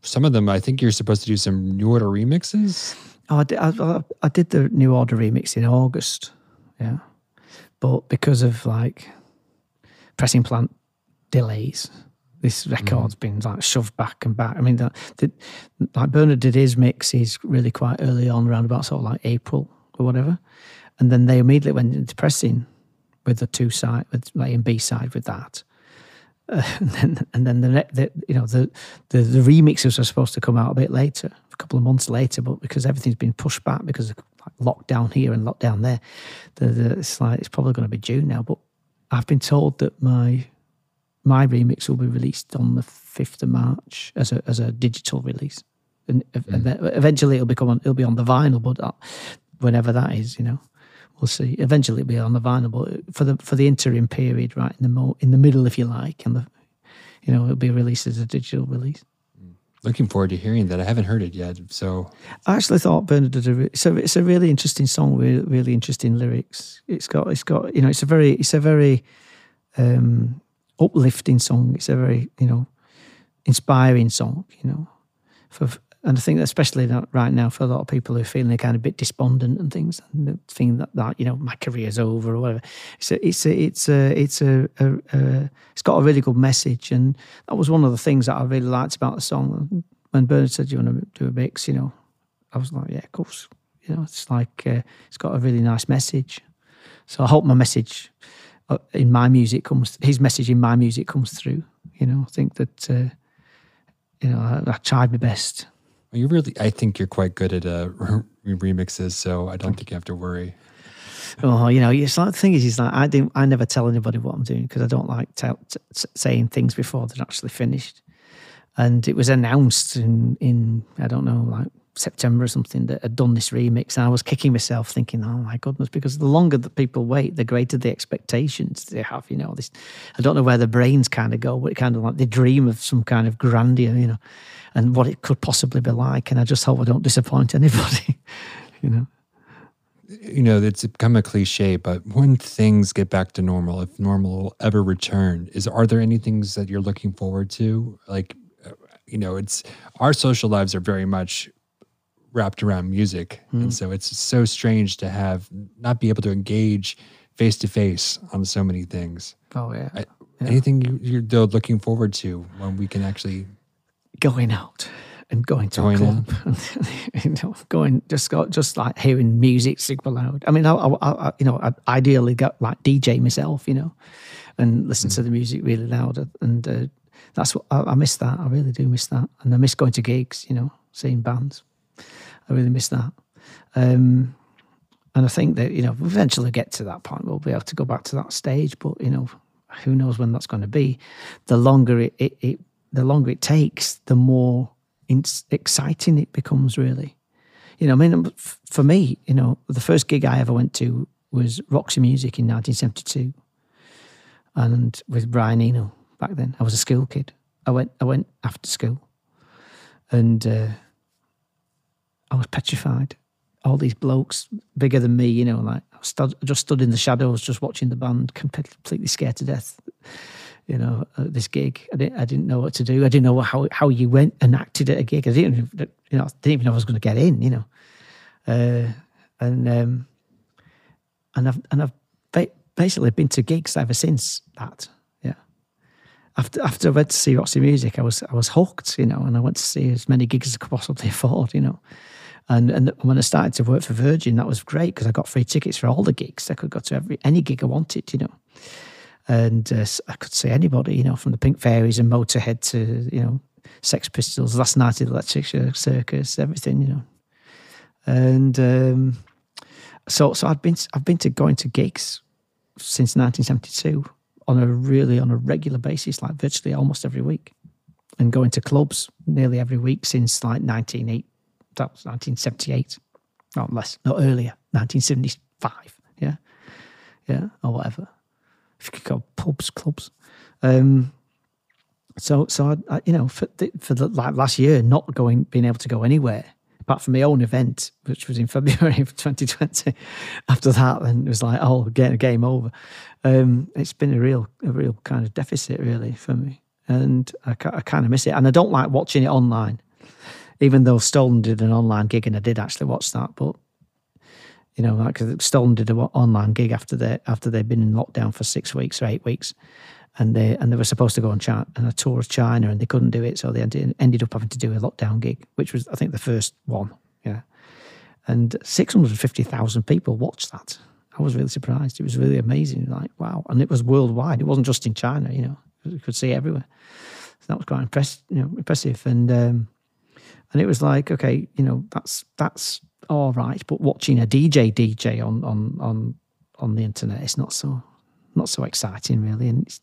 Some of them, I think you're supposed to do some new order remixes. Oh, I did, I, I did the new order remix in August. Yeah. But because of like pressing plant delays, this record's mm. been like shoved back and back. I mean, that, that like Bernard did his mix, he's really quite early on, around about sort of like April or whatever, and then they immediately went into pressing with the two side, with A and B side with that. Uh, and then, and then the, the you know the, the the remixes are supposed to come out a bit later, a couple of months later, but because everything's been pushed back because of like lockdown here and lockdown there, the, the, it's like it's probably going to be June now. But I've been told that my my remix will be released on the fifth of March as a as a digital release, and mm. eventually it'll become on, it'll be on the vinyl, but uh, whenever that is, you know, we'll see. Eventually it'll be on the vinyl, but for the for the interim period, right in the mo- in the middle, if you like, and the you know it'll be released as a digital release. Mm. Looking forward to hearing that. I haven't heard it yet, so I actually thought Bernard did a. It's a, it's a really interesting song with really interesting lyrics. It's got it's got you know it's a very it's a very um, uplifting song. It's a very you know inspiring song. You know, for and I think especially right now for a lot of people who are feeling kind of a bit despondent and things, and think that that you know my career's over or whatever. It's a, it's a, it's a, it's a, a, a, it's got a really good message, and that was one of the things that I really liked about the song. When Bernard said "Do you want to do a mix, you know, I was like, yeah, of course. You know, it's like uh, it's got a really nice message. So I hope my message uh, in my music comes his message in my music comes through you know i think that uh, you know I, I, tried my best you really i think you're quite good at uh, remixes so i don't think you have to worry. Oh you know it's like the thing is is like i didn't i never tell anybody what i'm doing because i don't like tell, t- saying things before they're actually finished. And it was announced in in i don't know like September or something that had done this remix. And I was kicking myself thinking, oh my goodness, because the longer that people wait, the greater the expectations they have. You know, this, I don't know where the brains kind of go, but kind of like they dream of some kind of grandeur, you know, and what it could possibly be like. And I just hope I don't disappoint anybody, you know. You know, it's become a cliche, but when things get back to normal, if normal will ever return, is are there any things that you're looking forward to? Like, uh, you know, it's our social lives are very much wrapped around music. Mm. And hmm. so it's so strange to have not be able to engage face to face on so many things. Oh yeah. I, yeah. Anything you, you're looking forward to when we can actually going out and going to going a club, and, you know, going just go, just like hearing music super loud. I mean, I, I, I you know, I ideally got like DJ myself, you know, and listen mm. to the music really loud, and uh, that's what I, I miss. That I really do miss that, and I miss going to gigs, you know, seeing bands. I really miss that. Um, and I think that, you know, eventually get to that point, we'll be able to go back to that stage. But, you know, who knows when that's going to be. The longer it, it, it the longer it takes, the more exciting it becomes, really. You know, I mean, for me, you know, the first gig I ever went to was Roxy Music in 1972, and with Brian Eno back then. I was a school kid. I went, I went after school, and uh, I was petrified. All these blokes bigger than me, you know, like I stood, just stood in the shadows, just watching the band, completely scared to death. you know, uh, this gig. I didn't, I didn't know what to do. I didn't know how how you went and acted at a gig. I didn't, you know, I didn't even know I was going to get in. You know, uh, and um, and I've and I've basically been to gigs ever since that. Yeah. After after I went to see Roxy Music, I was I was hooked. You know, and I went to see as many gigs as I could possibly afford. You know. And and when I started to work for Virgin, that was great because I got free tickets for all the gigs. I could go to every any gig I wanted, you know. And uh, I could see anybody, you know, from the Pink Fairies and Motorhead to you know Sex Pistols, Last Night at the Electric Circus, everything, you know, and um, so so I've been I've been to going to gigs since 1972 on a really on a regular basis, like virtually almost every week, and going to clubs nearly every week since like 1980, that was 1978, not less, not earlier, 1975, yeah, yeah, or whatever if you could go pubs, clubs. Um, so, so I, I, you know, for the, for the like last year, not going, being able to go anywhere apart from my own event, which was in February of 2020. After that, then it was like, oh, get a game over. Um, it's been a real, a real kind of deficit, really, for me, and I, I kind of miss it. And I don't like watching it online, even though Stolen did an online gig, and I did actually watch that, but you know, like Stolen did an online gig after they after they'd been in lockdown for six weeks or eight weeks, and they and they were supposed to go on, China, on a tour of China, and they couldn't do it, so they ended ended up having to do a lockdown gig, which was I think the first one, yeah, and six hundred fifty thousand people watched that. I was really surprised. It was really amazing. Like wow, and it was worldwide. It wasn't just in China. You know, you could see everywhere. So that was quite impress, you know, impressive, and um, and it was like okay, you know, that's that's all right, but watching a DJ DJ on on on on the internet is not so not so exciting really, and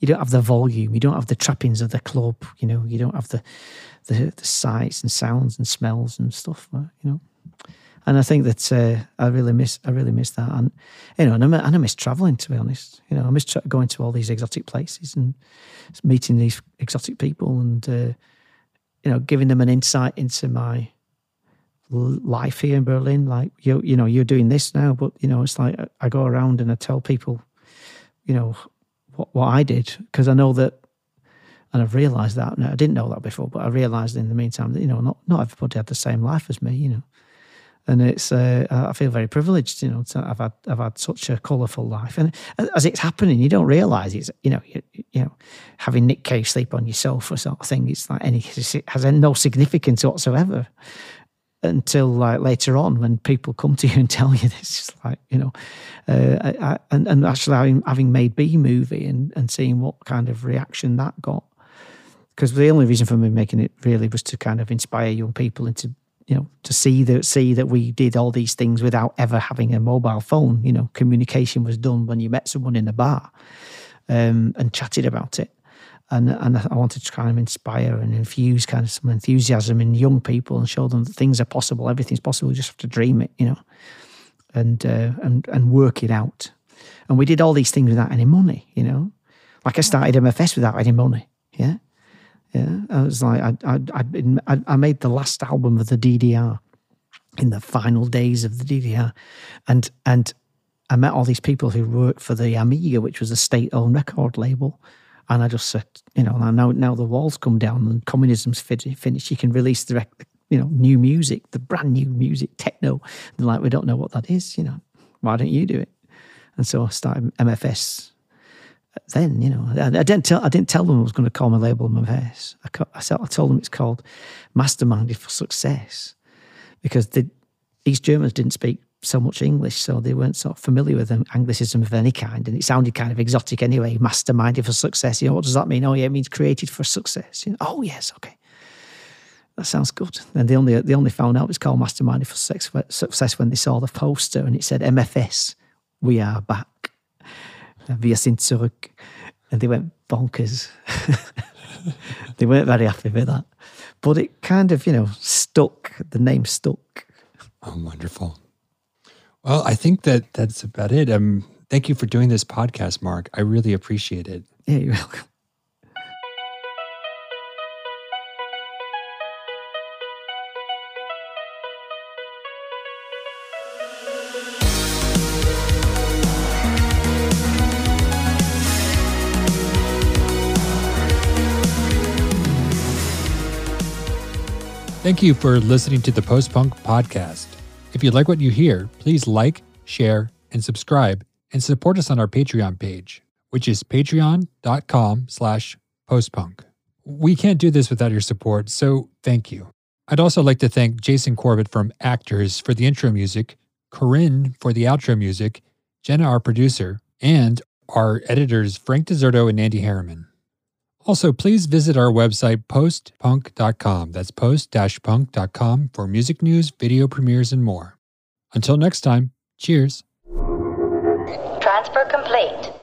you don't have the volume, you don't have the trappings of the club, you know, you don't have the the, the sights and sounds and smells and stuff, you know. And I think that uh, I really miss I really miss that, and you know, and I, and I miss traveling to be honest. You know, I miss tra- going to all these exotic places and meeting these exotic people, and uh, you know, giving them an insight into my life here in Berlin. Like you, you know, you're doing this now, but you know, it's like uh, I go around and I tell people, you know, what what I did because I know that, and I've realised that. Now, I didn't know that before, but I realised in the meantime that you know, not not everybody had the same life as me. You know, and it's uh, I feel very privileged. You know, to, I've had I've had such a colourful life, and as it's happening, you don't realise it's you know you, you, know having Nick Cave sleep on your sofa sort of thing. It's like any it has no significance whatsoever until like later on when people come to you and tell you this is like you know uh, I, I, and, and actually having, having made b movie and, and seeing what kind of reaction that got because the only reason for me making it really was to kind of inspire young people into you know to see that see that we did all these things without ever having a mobile phone you know communication was done when you met someone in a bar um, and chatted about it and and I wanted to kind of inspire and infuse kind of some enthusiasm in young people and show them that things are possible. Everything's possible. You just have to dream it, you know, and uh, and and work it out. And we did all these things without any money, you know. Like I started MFS without any money. Yeah, yeah. I was like, I I I'd been, I, I made the last album of the DDR in the final days of the DDR, and and I met all these people who worked for the Amiga, which was a state-owned record label and I just said, you know, now now the walls come down and communism's finished. You can release the, you know, new music, the brand new music, techno. And like, we don't know what that is. You know, why don't you do it? And so I started MFS. Then, you know, I, I didn't tell I didn't tell them I was going to call my label MFS. I, I, I told them it's called Masterminded for Success because the East Germans didn't speak so much English, so they weren't sort of familiar with Anglicism of any kind, and it sounded kind of exotic anyway. Masterminded for success. You know what does that mean? Oh yeah, it means created for success. You know, oh yes, okay, that sounds good. And they only they only found out it's called Masterminded for success when they saw the poster and it said MFS. We are back. Wir sind zurück, and they went bonkers. they weren't very happy with that, but it kind of you know stuck. The name stuck. Oh, wonderful. Well, I think that that's about it. Um, thank you for doing this podcast, Mark. I really appreciate it. Yeah, you're welcome. Thank you for listening to the Post Punk Podcast. If you like what you hear, please like, share, and subscribe, and support us on our Patreon page, which is patreon.com slash postpunk. We can't do this without your support, so thank you. I'd also like to thank Jason Corbett from Actors for the intro music, Corinne for the outro music, Jenna, our producer, and our editors Frank Deserto and Andy Harriman. Also, please visit our website, postpunk.com. That's post-punk.com for music news, video premieres, and more. Until next time, cheers. Transfer complete.